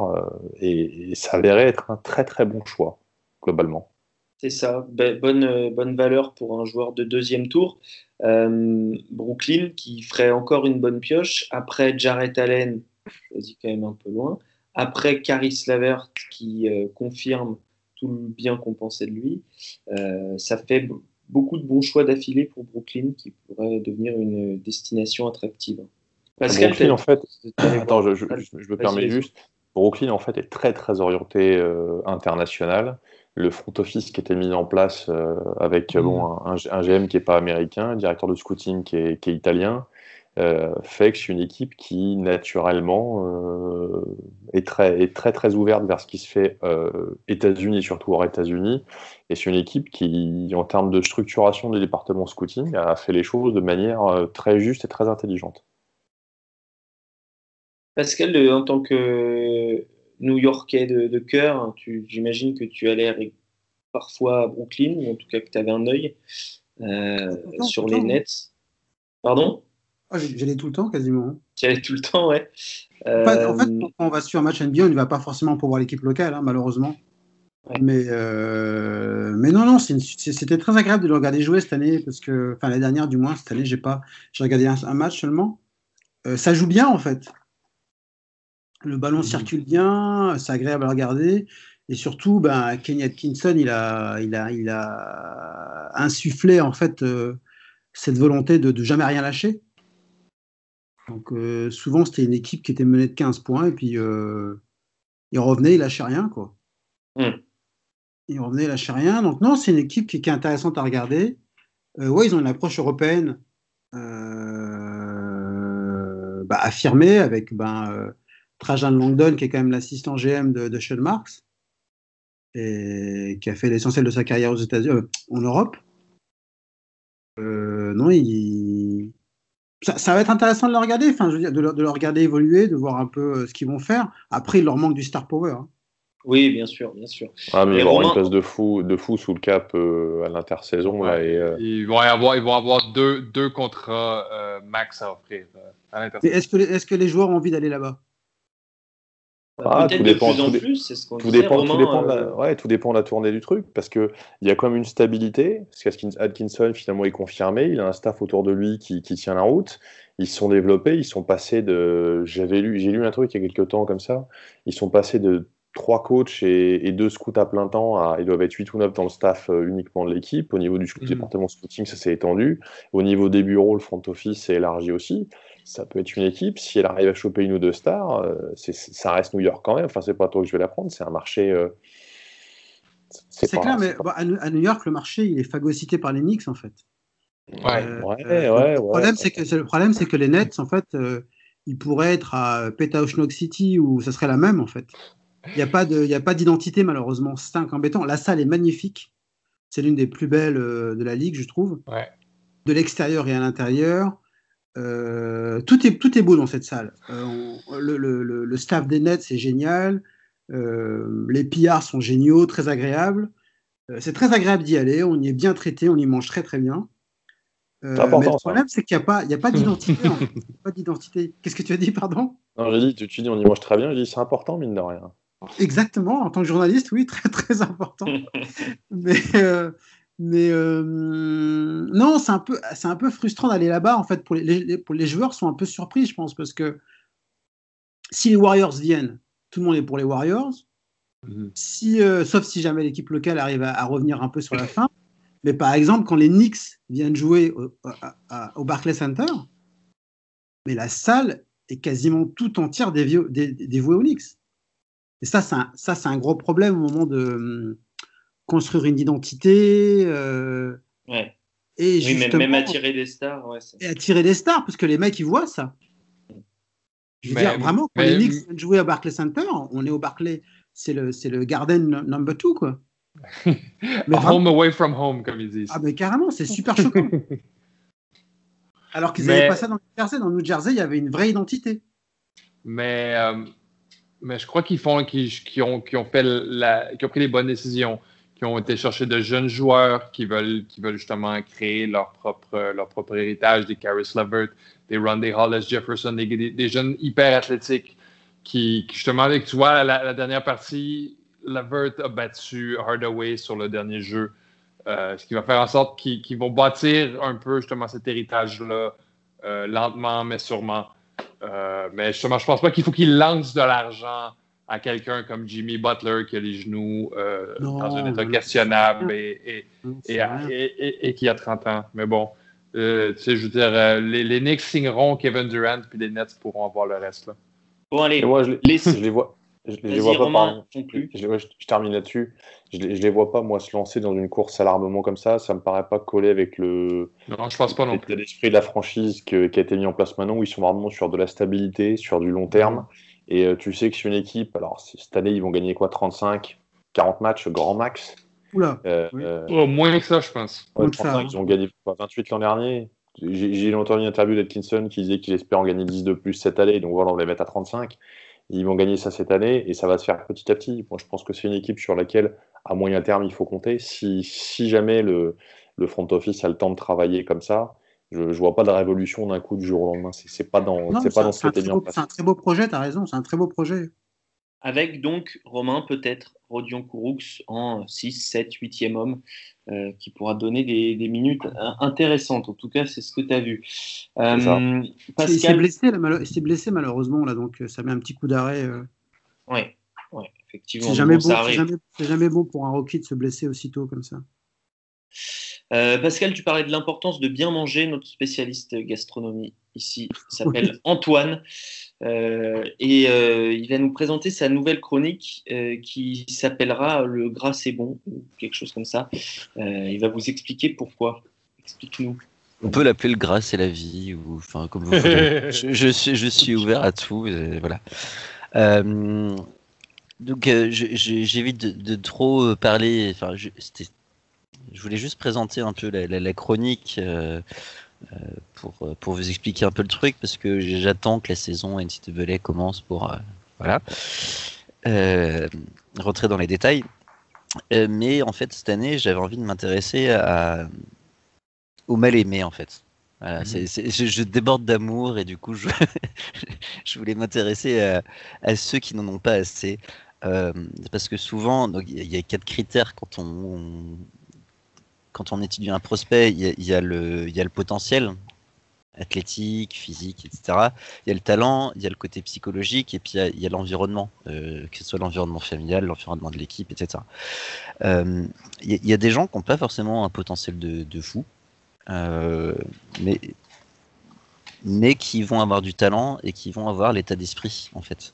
S4: et, ça verrait être un très très bon choix, globalement.
S2: C'est ça, bonne, bonne valeur pour un joueur de deuxième tour. Brooklyn qui ferait encore une bonne pioche. Après Jarrett Allen, choisi quand même un peu loin. Après Caris Lavert qui confirme tout le bien qu'on pensait de lui. Euh, ça fait beaucoup de bons choix d'affilée pour Brooklyn qui pourrait devenir une destination attractive.
S4: Pascal, Brooklyn, en fait, attends, je, me permets juste. Brooklyn, en fait, est très, très orienté euh, international. Le front office qui était mis en place euh, avec bon, un, GM qui n'est pas américain, un directeur de scouting qui est, qui est italien, euh, fait que c'est une équipe qui naturellement euh, est, très, est très très ouverte vers ce qui se fait euh, États-Unis, surtout hors États-Unis. Et c'est une équipe qui, en termes de structuration des départements scouting, a fait les choses de manière euh, très juste et très intelligente.
S2: Pascal, en tant que New-Yorkais de, cœur, j'imagine que tu allais parfois à Brooklyn, ou en tout cas que tu avais un œil sur les Nets. Pardon?
S6: Ah, J'allais tout le temps quasiment.
S2: J'allais tout le temps, ouais.
S6: En fait, euh, quand on va sur un match NBA, on ne va pas forcément pour voir l'équipe locale, hein, malheureusement. Mais, euh, mais non, non, c'était très agréable de le regarder jouer cette année, parce que, enfin, la dernière du moins, cette année, j'ai pas, j'ai regardé un, match seulement. Euh, ça joue bien en fait. Le ballon mhm. circule bien, c'est agréable à regarder. Et surtout, ben, Kenny Atkinson, il a, il a, il a insufflé en fait cette volonté de, de jamais rien lâcher. Donc euh, souvent, c'était une équipe qui était menée de 15 points et puis euh, il revenait, il lâchait rien. Quoi. Mm. Il revenait, il lâchait rien. Donc non, c'est une équipe qui, est intéressante à regarder. Euh, ouais, ils ont une approche européenne bah, affirmée avec ben, Trajan Langdon, qui est quand même l'assistant GM de, de Sean Marks et qui a fait l'essentiel de sa carrière aux États-Unis, en Europe. non, il, ça, va être intéressant de le regarder, enfin, je veux dire, de le, regarder évoluer, de voir un peu euh, ce qu'ils vont faire. Après, il leur manque du star power. Hein.
S2: Oui, bien sûr, bien sûr.
S4: Ah, mais ils vont avoir une place de fou, de fou sous le cap euh, à l'intersaison. Euh,
S3: ils, vont avoir, ils vont avoir deux, deux contrats max à offrir à
S6: l'intersaison. Est-ce que, est que les joueurs ont envie d'aller là-bas?
S4: Ah, tout dépend, tout, dépend, tout dépend, de la, euh, ouais, tout dépend de la tournée du truc, parce qu'il y a quand même une stabilité, parce qu'Atkinson, finalement, est confirmé, il a un staff autour de lui qui, qui tient la route, ils se sont développés, ils sont passés de... J'avais lu, j'ai lu un truc il y a quelques temps comme ça, ils sont passés de trois coachs et, deux scouts à plein temps, à, ils doivent être 8 ou 9 dans le staff euh, uniquement de l'équipe. Au niveau du mmh. département scouting, ça s'est étendu. Au niveau des bureaux, le front office s'est élargi aussi ça peut être une équipe. Si elle arrive à choper une ou deux stars, euh, ça reste New York quand même. Enfin, c'est pas toi que je vais la prendre, c'est un marché. Euh,
S6: c'est clair, mais à New York, le marché, il est phagocyté par les Knicks, en fait.
S4: Ouais, euh, ouais, ouais,
S6: le, problème, c'est que, le problème, c'est que les Nets, en fait, ils pourraient être à Petauschnok City où ça serait la même, en fait. Il n'y a pas d'identité, malheureusement. C'est un embêtant. La salle est magnifique. C'est l'une des plus belles de la ligue, je trouve.
S3: Ouais.
S6: De l'extérieur et à l'intérieur. Euh, tout, est, tout est beau dans cette salle. Euh, le, le, le, staff des Nets c'est génial. Euh, les pillards sont géniaux, très agréables. c'est très agréable d'y aller. On y est bien traité, on y mange très très bien. mais le problème, c'est qu'il n'y a pas, il a pas d'identité. pas d'identité. Qu'est-ce que tu as dit, pardon?
S4: Non, j'ai dit, tu, tu, dis, on y mange très bien. J'ai dit, c'est important, mine de rien.
S6: Exactement. En tant que journaliste, oui, très très important. mais mais euh, non, c'est un peu, c'est un peu frustrant d'aller là-bas en fait pour les, pour les joueurs sont un peu surpris, je pense, parce que si les Warriors viennent, tout le monde est pour les Warriors. Mhm. Si, euh, sauf si jamais l'équipe locale arrive à, revenir un peu sur la fin. Mais par exemple, quand les Knicks viennent jouer au, au Barclays Center, mais la salle est quasiment tout entière dévouée aux Knicks. Et ça, c'est un, ça, c'est un gros problème au moment de construire une identité.
S2: ouais.
S6: Et
S2: oui,
S6: justement,
S2: même, même attirer des stars. Ouais,
S6: et attirer des stars, parce que les mecs, ils voient ça. Je veux
S3: Mais-
S6: dire, vraiment, quand
S3: mais-
S6: les Knicks viennent jouer à Barclays Center, on est au Barclay, c'est le, c'est le Garden no- number two, quoi. Mais
S3: A
S6: vraiment-
S3: home away from home, comme ils disent.
S6: ah, mais carrément, c'est super choquant. Alors qu'ils n'avaient pas ça dans New Jersey. Dans New Jersey, il y avait une vraie identité.
S3: Mais, euh, mais je crois qu'ils font, qu'ils, qu'ils ont, qu'ils ont fait la, qu'ils ont pris les bonnes décisions, qui ont été chercher de jeunes joueurs qui veulent, qui veulent justement créer leur propre, leur propre héritage, des Caris Levert, des Rondé Hollis Jefferson, des, des, jeunes hyper athlétiques qui, justement, avec, tu vois, la, dernière partie, Levert a battu Hardaway sur le dernier jeu, euh, ce qui va faire en sorte qu'ils, qu'ils vont bâtir un peu justement cet héritage-là, euh, lentement mais sûrement. Euh, mais justement, je pense pas qu'il faut qu'il lance de l'argent à quelqu'un comme Jimmy Butler qui a les genoux euh,
S6: Non,
S3: dans un état questionnable et, et,
S6: C'est
S3: et,
S6: rien.
S3: et- et- et qui a 30 ans. Mais bon, euh, tu sais, je veux dire, euh, les, les Knicks signeront Kevin Durant puis les Nets pourront avoir le reste. Là.
S2: Bon, allez,
S4: Et moi, je les, je les vois. Je, je les vois pas,
S2: Romain.
S4: Je, je- je termine là-dessus. Je, les- vois pas, moi, se lancer dans une course à l'armement comme ça. Ça me paraît pas coller avec le,
S3: Non, je pense pas non
S4: l'état
S3: plus.
S4: d'esprit de la franchise que- qui a été mis en place maintenant, où ils sont vraiment sur de la stabilité, sur du long terme. Et euh, tu sais que c'est une équipe, alors cette année, ils vont gagner quoi 35, 40 matchs, grand max?
S6: Oula.
S4: Euh,
S6: Oui.
S4: euh,
S3: Au moins que ça, je pense.
S4: ouais,
S6: ça,
S4: 35,
S6: hein.
S4: ils ont gagné quoi, 28 l'an dernier. J'ai j'ai entendu une interview d'Atkinson qui disait qu'il espère en gagner 10 de plus cette année, donc voilà, on va les mettre à 35. Ils vont gagner ça cette année et ça va se faire petit à petit. Moi, je pense que c'est une équipe sur laquelle, à moyen terme, il faut compter. Si, si jamais le, le front office a le temps de travailler comme ça, je ne vois pas de révolution d'un coup du jour au lendemain. C'est c'est pas dans,
S6: Non,
S4: pas
S6: un,
S4: dans ce qui
S6: beau, c'est un très beau projet, tu as raison, c'est un très beau projet.
S2: Avec donc Romain, peut-être Rodion Kouroux en 6, 7, 8e homme, euh, qui pourra donner des, des minutes euh, intéressantes. En tout cas, c'est ce que tu as vu. Euh,
S4: ça.
S6: Il s'est
S2: Pascal,
S6: blessé, il s'est blessé malheureusement, là, donc ça met un petit coup d'arrêt. euh.
S2: ouais, effectivement.
S6: C'est jamais,
S2: bon,
S6: jamais bon pour un rookie de se blesser aussitôt comme ça.
S2: Euh, Pascal, tu parlais de l'importance de bien manger. Notre spécialiste gastronomie ici s'appelle Antoine. Euh, et euh, il va nous présenter sa nouvelle chronique euh, qui s'appellera Le gras c'est bon ou quelque chose comme ça. Euh, il va vous expliquer pourquoi. Explique-nous.
S5: On peut l'appeler le gras c'est la vie ou enfin comme vous voulez. je, je suis je suis ouvert à tout. voilà. Euh, donc euh, j'évite de, de trop parler. Enfin, c'était- je voulais juste présenter un peu la, la- la chronique euh, euh, pour euh, pour vous expliquer un peu le truc parce que j'attends que la saison NCAA commence pour euh, voilà rentrer dans les détails. Mais en fait cette année j'avais envie de m'intéresser à au mal aimé en fait. Voilà,
S3: Mhm.
S5: je, je déborde d'amour et du coup je, je voulais m'intéresser à, à ceux qui n'en ont pas assez. Euh, parce que souvent, il y, a- il y a quatre critères quand on, on- quand on étudie un prospect. Il y a, le, y a le potentiel athlétique, physique, etc. Il y a le talent, il y a le côté psychologique et puis il y a- l'environnement, euh, que ce soit l'environnement familial, l'environnement de l'équipe, etc. Euh, Il y, a- des gens qui n'ont pas forcément un potentiel de, de fou, euh, mais, mais qui vont avoir du talent et qui vont avoir l'état d'esprit, en fait.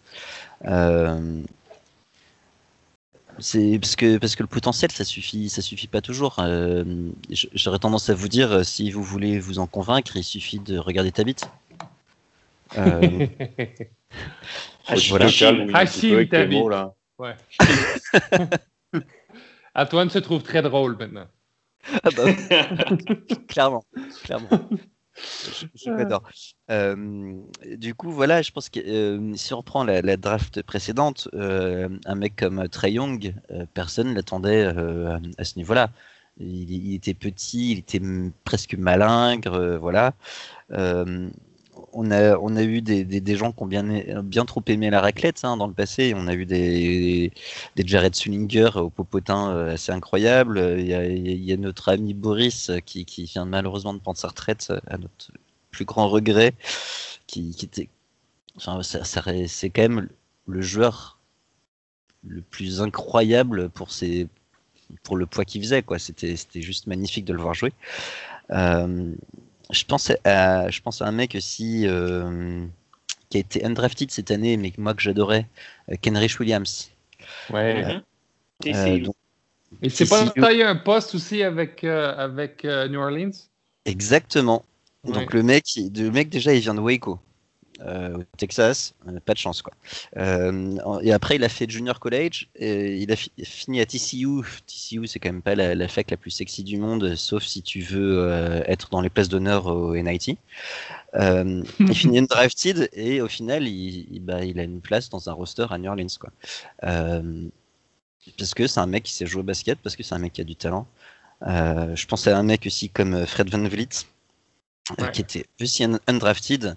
S5: C'est parce que parce que le potentiel ça suffit ça suffit pas toujours. Euh, J'aurais tendance à vous dire euh, si vous voulez vous en convaincre, il suffit de regarder ta bite. Euh, voilà.
S4: Je te calme, oui, un petit
S3: Hachim,
S4: peu avec
S3: ta
S4: tes
S3: vie.
S4: mots, là.
S3: Ouais. Antoine se trouve très drôle maintenant.
S5: ah bah, clairement, clairement. Je m'adore. Euh, du coup, voilà, je pense que euh, si on reprend la, la draft précédente, euh, un mec comme Trey Young, euh, personne l'attendait euh, à ce niveau-là. Il, il était petit, il était presque malingre, euh, voilà. On a, eu des, gens qui ont bien, trop aimé la raclette hein, dans le passé. On a eu des, des Jared Sullinger au popotin euh, assez incroyables. Il y, a, il y a notre ami Boris euh, qui, vient malheureusement de prendre sa retraite euh, à notre plus grand regret. Qui, c'est quand même le joueur le plus incroyable pour le poids qu'il faisait. C'était, c'était juste magnifique de le voir jouer. Je pense à, je pense à un mec aussi euh, qui a été undrafted cette année, mais que moi que j'adorais, euh, Kenrich Williams.
S3: Ouais.
S2: Mhm.
S5: Euh, donc,
S3: Et c'est pas taillé un poste aussi avec, avec New Orleans?
S5: Exactement. Donc le mec, le mec déjà, il vient de Waco. Euh, au Texas, euh, pas de chance quoi. Euh, et après, il a fait junior college, et il a fini à TCU. TCU, c'est quand même pas la, fac la plus sexy du monde, sauf si tu veux être dans les places d'honneur au NIT. il finit undrafted et au final, il, bah, il, a une place dans un roster à New Orleans quoi. parce que c'est un mec qui sait jouer au basket, parce que c'est un mec qui a du talent. je pense à un mec aussi comme Fred Van Vliet, qui était aussi undrafted.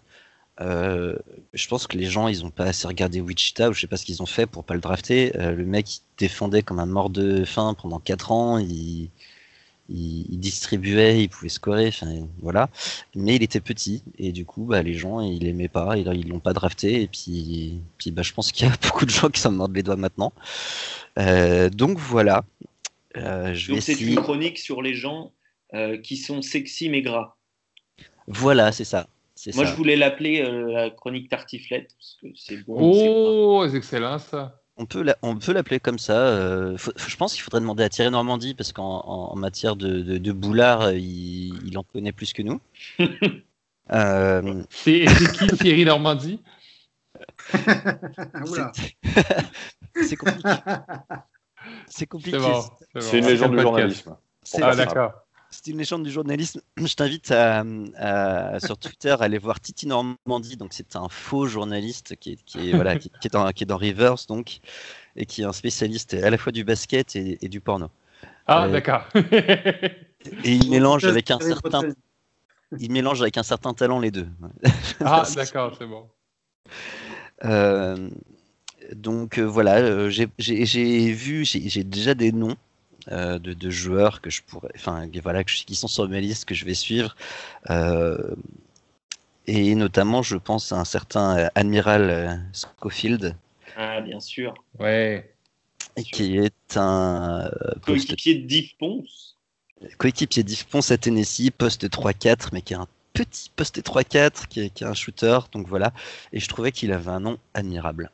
S5: Euh, je pense que les gens, ils ont pas assez regardé Wichita, ou je sais pas ce qu'ils ont fait pour pas le drafter. Euh, le mec, il défendait comme un mort de faim pendant 4 ans, il, il, distribuait, il pouvait scorer, enfin voilà. Mais il était petit, et du coup, bah, les gens, ils l'aimaient pas, ils, ils l'ont pas drafté, et puis, puis bah, je pense qu'il y a beaucoup de gens qui s'en mordent les doigts maintenant. Euh, donc voilà.
S2: je donc c'est une chronique sur les gens qui sont sexy mais gras.
S5: Voilà, c'est ça.
S2: Moi, je voulais l'appeler euh, la chronique tartiflette, parce que c'est bon.
S3: Oh, c'est excellent ça.
S5: On peut, on peut l'appeler comme ça. Euh, je pense qu'il faudrait demander à Thierry Normandie, parce qu'en matière de, de, boulard, euh, il, en connaît plus que nous.
S3: C'est qui Thierry Normandie?
S5: C'est compliqué. C'est compliqué.
S4: C'est une légende du journalisme.
S3: Ah, d'accord
S5: c'est une légende du journalisme. Je t'invite à, sur Twitter à aller voir Titi Normandie. Donc c'est un faux journaliste qui est, qui est voilà, qui, est dans, qui, est dans, Rivers donc et qui est un spécialiste à la fois du basket et, du porno.
S3: Ah euh, d'accord.
S5: et il mélange avec un certain il mélange avec un certain talent les deux.
S3: Ah d'accord, c'est bon.
S5: Euh, donc euh, voilà, j'ai vu, j'ai déjà des noms euh, de, joueurs que je pourrais, enfin voilà, qui sont sur ma liste que je vais suivre. Euh, et notamment, je pense à un certain euh, Admiral Schofield.
S2: Ah, bien sûr.
S3: Ouais.
S5: Qui est un
S2: coéquipier de Div Ponce.
S5: Coéquipier Div Ponce à Tennessee, poste 3-4, mais qui est un petit poste 3-4, qui est, qui est un shooter. Donc voilà. Et je trouvais qu'il avait un nom admirable.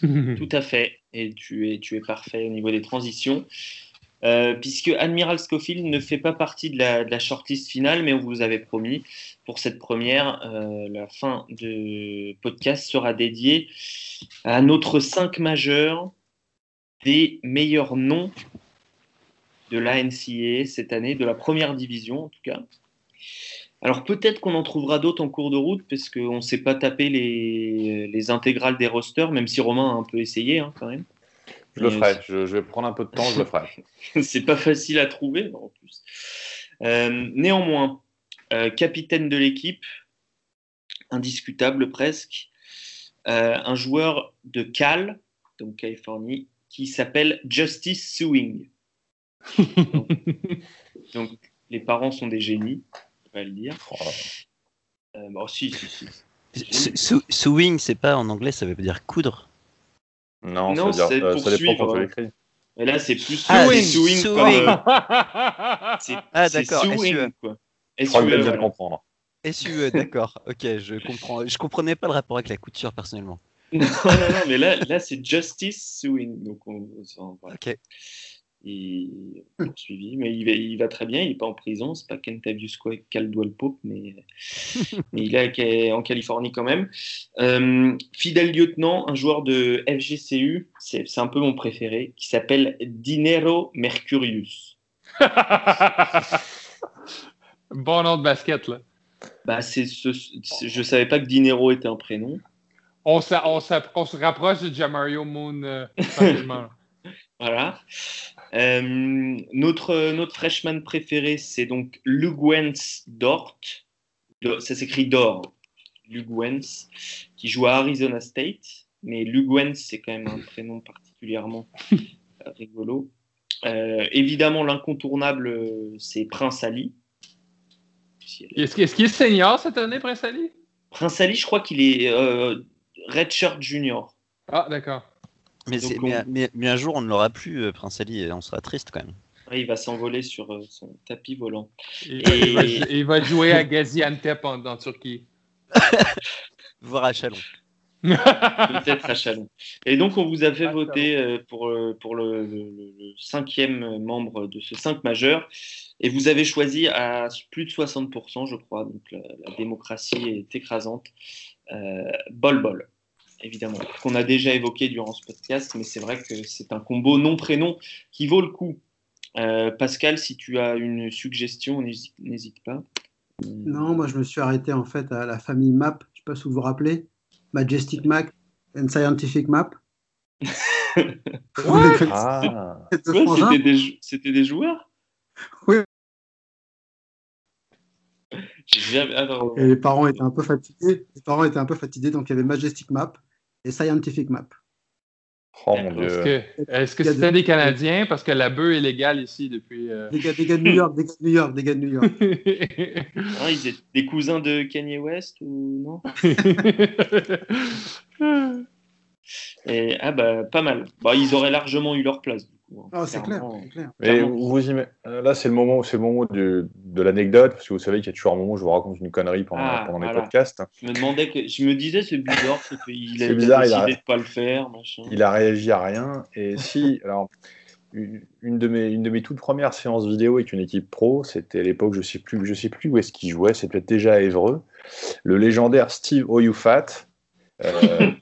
S2: Tout à fait. Et tu es, tu es parfait au niveau des transitions. Euh, puisque Admiral Schofield ne fait pas partie de la, shortlist finale, mais on vous avait promis pour cette première, euh, la fin de podcast sera dédiée à notre 5 majeur des meilleurs noms de la NCA cette année, de la première division en tout cas. Alors peut-être qu'on en trouvera d'autres en cours de route, parce qu'on ne s'est pas tapé les, intégrales des rosters, même si Romain a un peu essayé hein, quand même.
S4: Je le ferai. Je, vais prendre un peu de temps, je le ferai.
S2: c'est pas facile à trouver, en plus. Euh, néanmoins, euh, capitaine de l'équipe, indiscutable presque, euh, un joueur de Cal, donc Californie, qui s'appelle Justice Suing. donc, les parents sont des génies, on va le dire. Oh. bon, si, si,
S5: si. Suing, c'est pas en anglais, ça veut dire coudre?
S4: Non, non c'est euh, ça dépend quand tu l'écris.
S2: Mais là, c'est plus
S5: ah, swing, swing. c'est ah, d'accord.
S2: Quoi.
S4: Je crois que bien le comprendre.
S5: SUE, d'accord. Ok, je comprends. Je comprenais pas le rapport avec la couture personnellement.
S2: non, non, non, mais là, là c'est Justice Swing. Donc, on,
S5: Ok
S2: il poursuivi, mais il va, il va, très bien, il n'est pas en prison, c'est pas Kentavius Caldwell Pope, mais, mais il est en Californie quand même. Euh, fidèle lieutenant, un joueur de FGCU, c'est un peu mon préféré, qui s'appelle Dinero Mercurius.
S3: bon nom de basket, là.
S2: Bah, c'est ce, je savais pas que Dinero était un prénom.
S3: On, on, on se rapproche de Jamario Moon, euh,
S2: Voilà. Euh, notre, notre freshman préféré, c'est donc Lugwens Dort. Ça s'écrit Dor. Lugwens, qui joue à Arizona State. Mais Lugwens, c'est quand même un prénom particulièrement rigolo. Euh, évidemment, l'incontournable, c'est Prince Ali.
S3: Est-ce qu'il est, senior cette année, Prince Ali?
S2: Prince Ali, je crois qu'il est euh, Redshirt Junior.
S3: Ah, d'accord.
S5: Mais, mais, un jour, on ne l'aura plus, euh, Prince Ali, et on sera triste quand même.
S2: il va s'envoler sur euh, son tapis volant.
S3: Et, Il, va, jouer à Gaziantep en, en Turquie.
S5: Voir à Chalon.
S2: Peut-être à Chalon. Et donc, on vous a fait voter euh, pour, pour le, le, cinquième membre de ce 5 majeur. Et vous avez choisi à plus de 60%, je crois. Donc, la, démocratie est écrasante. Euh, Bol Bol, évidemment, qu'on a déjà évoqué durant ce podcast. Mais c'est vrai que c'est un combo nom-prénom qui vaut le coup. Euh, Pascal, si tu as une suggestion, n'hésite pas.
S6: Non, moi je me suis arrêté en fait à la famille MAP. Je ne sais pas si vous vous rappelez. Majestic Map and Scientific Map.
S2: ah. C'était des, joueurs?
S6: Oui. Et les parents étaient un peu fatigués. Les parents étaient un peu fatigués, donc il y avait Majestic Map et Scientific Map.
S3: Oh mon Dieu. Est-ce que c'était des Canadiens? Parce que la bœuf est légale ici depuis. Euh,
S6: des, gars, de New York, des gars de New York, des gars de New York.
S2: ah, ils étaient des cousins de Kanye West ou non? Et, ah bah pas mal. Bah, ils auraient largement eu leur place.
S6: Ah, c'est clair,
S4: vous euh, là, c'est le moment, c'est le moment de, de l'anecdote, parce que vous savez qu'il y a toujours un moment où je vous raconte une connerie pendant, ah, pendant les podcasts.
S2: Je me demandais, que, je me disais, c'est bizarre, il a, bizarre, décidé il a, de pas le faire.
S4: Il a réagi à rien. Et si, alors, une de, mes, une de mes toutes premières séances vidéo avec une équipe pro, c'était à l'époque, je sais plus, je sais plus où est-ce qu'il jouait, c'était peut-être déjà à Évreux, le légendaire Steve Oyufat euh,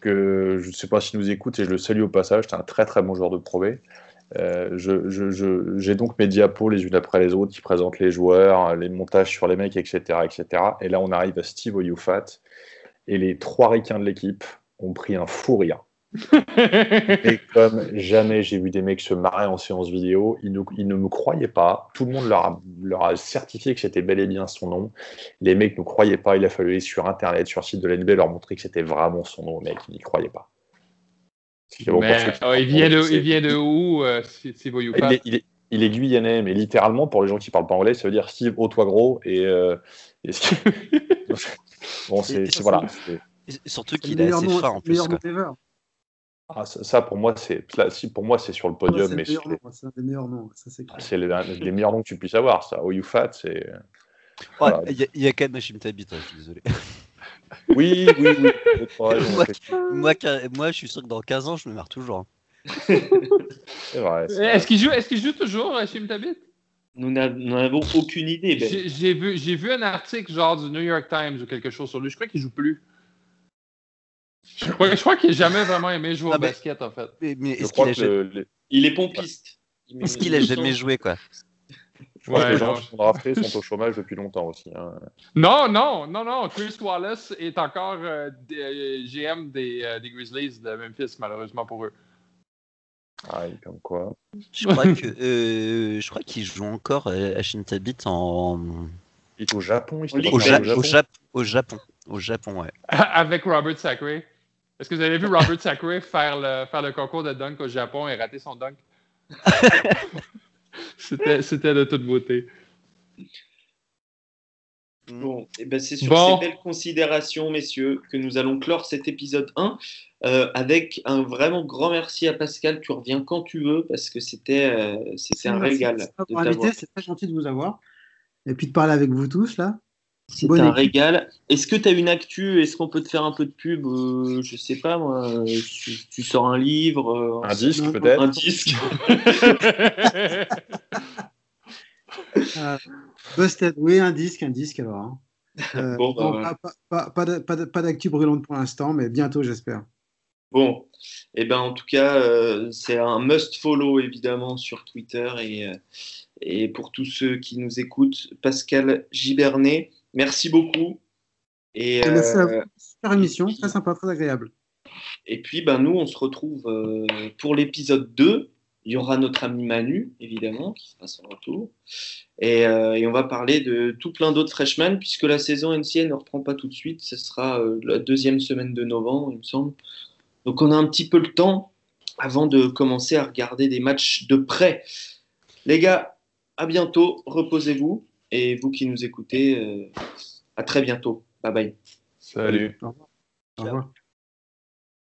S4: que, je ne sais pas s'il nous écoute et je le salue au passage. C'est un très très bon joueur de Pro euh, j'ai donc mes diapos les unes après les autres qui présentent les joueurs, les montages sur les mecs, etc. etc. Et là, on arrive à Steve Oyufat et les trois ricains de l'équipe ont pris un fou rire. et comme jamais j'ai vu des mecs se marrer en séance vidéo, ils ne, ne me croyaient pas. Tout le monde leur a, leur a certifié que c'était bel et bien son nom. Les mecs ne croyaient pas. Il a fallu aller sur Internet, sur le site de l'NB, leur montrer que c'était vraiment son nom. Les mecs, ils n'y croyaient pas.
S3: Oh, il, vient de, il vient de où, euh,
S4: il, est, il, est, il, est, guyanais, mais littéralement, pour les gens qui parlent pas anglais, ça veut dire Steve, au toi gros. Et, euh, bon, c'est voilà.
S5: Surtout qu'il est assez fin en plus.
S4: Ah, ça, pour moi, c'est pour moi c'est sur le podium, mais
S6: c'est un des meilleurs noms.
S4: C'est les, les, meilleurs noms que tu puisses avoir. Ça, Oyufat, c'est.
S5: Il y, a même Hachim Tabit, hein, je suis désolé.
S4: Oui, oui, oui.
S5: moi, moi, je suis sûr que dans 15 ans, je me marre toujours. Hein.
S3: c'est vrai. Est-ce qu'il joue, est joue toujours Hachim Tabit?
S2: Nous n'avons aucune idée. Ben.
S3: J'ai vu, vu un article genre du New York Times ou quelque chose sur lui. Je crois qu'il joue plus. Je crois, qu'il n'a jamais vraiment aimé jouer au ah, basket, en fait.
S5: Mais, est
S2: Il est pompiste.
S5: Est-ce qu'il a jamais joué, quoi?
S4: Je ouais, que les gens qui sont draftés sont au chômage depuis longtemps aussi. Hein.
S3: Non, non, non, non. Chris Wallace est encore euh, euh, GM des, euh, des, Grizzlies de Memphis, malheureusement pour eux.
S4: Ah, comme quoi.
S5: Je crois que je crois qu'il joue encore à Shintabit en.
S4: Il est au Japon.
S5: Il au, Japon. Au, Japon. au Japon. Au Japon, ouais.
S3: Avec Robert Sacre. Est-ce que vous avez vu Robert Sacre faire le, faire le concours de dunk au Japon et rater son dunk? C'était de toute beauté.
S2: Bon, et eh ben c'est sur ces belles considérations, messieurs, que nous allons clore cet épisode 1 euh, avec un vraiment grand merci à Pascal. Tu reviens quand tu veux parce que c'était euh, c'était un régal.
S6: C'est très gentil de vous avoir et puis de parler avec vous tous là.
S2: C'est un régal. Est-ce que tu as une actu? Est-ce qu'on peut te faire un peu de pub? Euh, Je sais pas moi. Tu, sors un livre
S4: euh, Un disque peut-être
S2: Un disque.
S6: euh, busted. Oui, un disque, un disque alors. Hein. Euh, bon, bah, pas, pas, pas, pas d'actu brûlante pour l'instant, mais bientôt j'espère.
S2: Bon, et eh ben en tout cas, c'est un must follow évidemment sur Twitter et, et pour tous ceux qui nous écoutent, Pascal Gibernet. Merci beaucoup.
S6: Et, euh, super émission, très sympa, très agréable.
S2: Et puis, ben, nous, on se retrouve euh, pour l'épisode 2. Il y aura notre ami Manu, évidemment, qui sera son retour. Et, euh, et, on va parler de tout plein d'autres freshmen, puisque la saison NCA ne reprend pas tout de suite. Ce sera la deuxième semaine de novembre, il me semble. Donc, on a un petit peu le temps avant de commencer à regarder des matchs de près. Les gars, à bientôt. Reposez-vous. Et vous qui nous écoutez, euh, à très bientôt. Bye bye.
S4: Salut.
S6: Au revoir. Au revoir.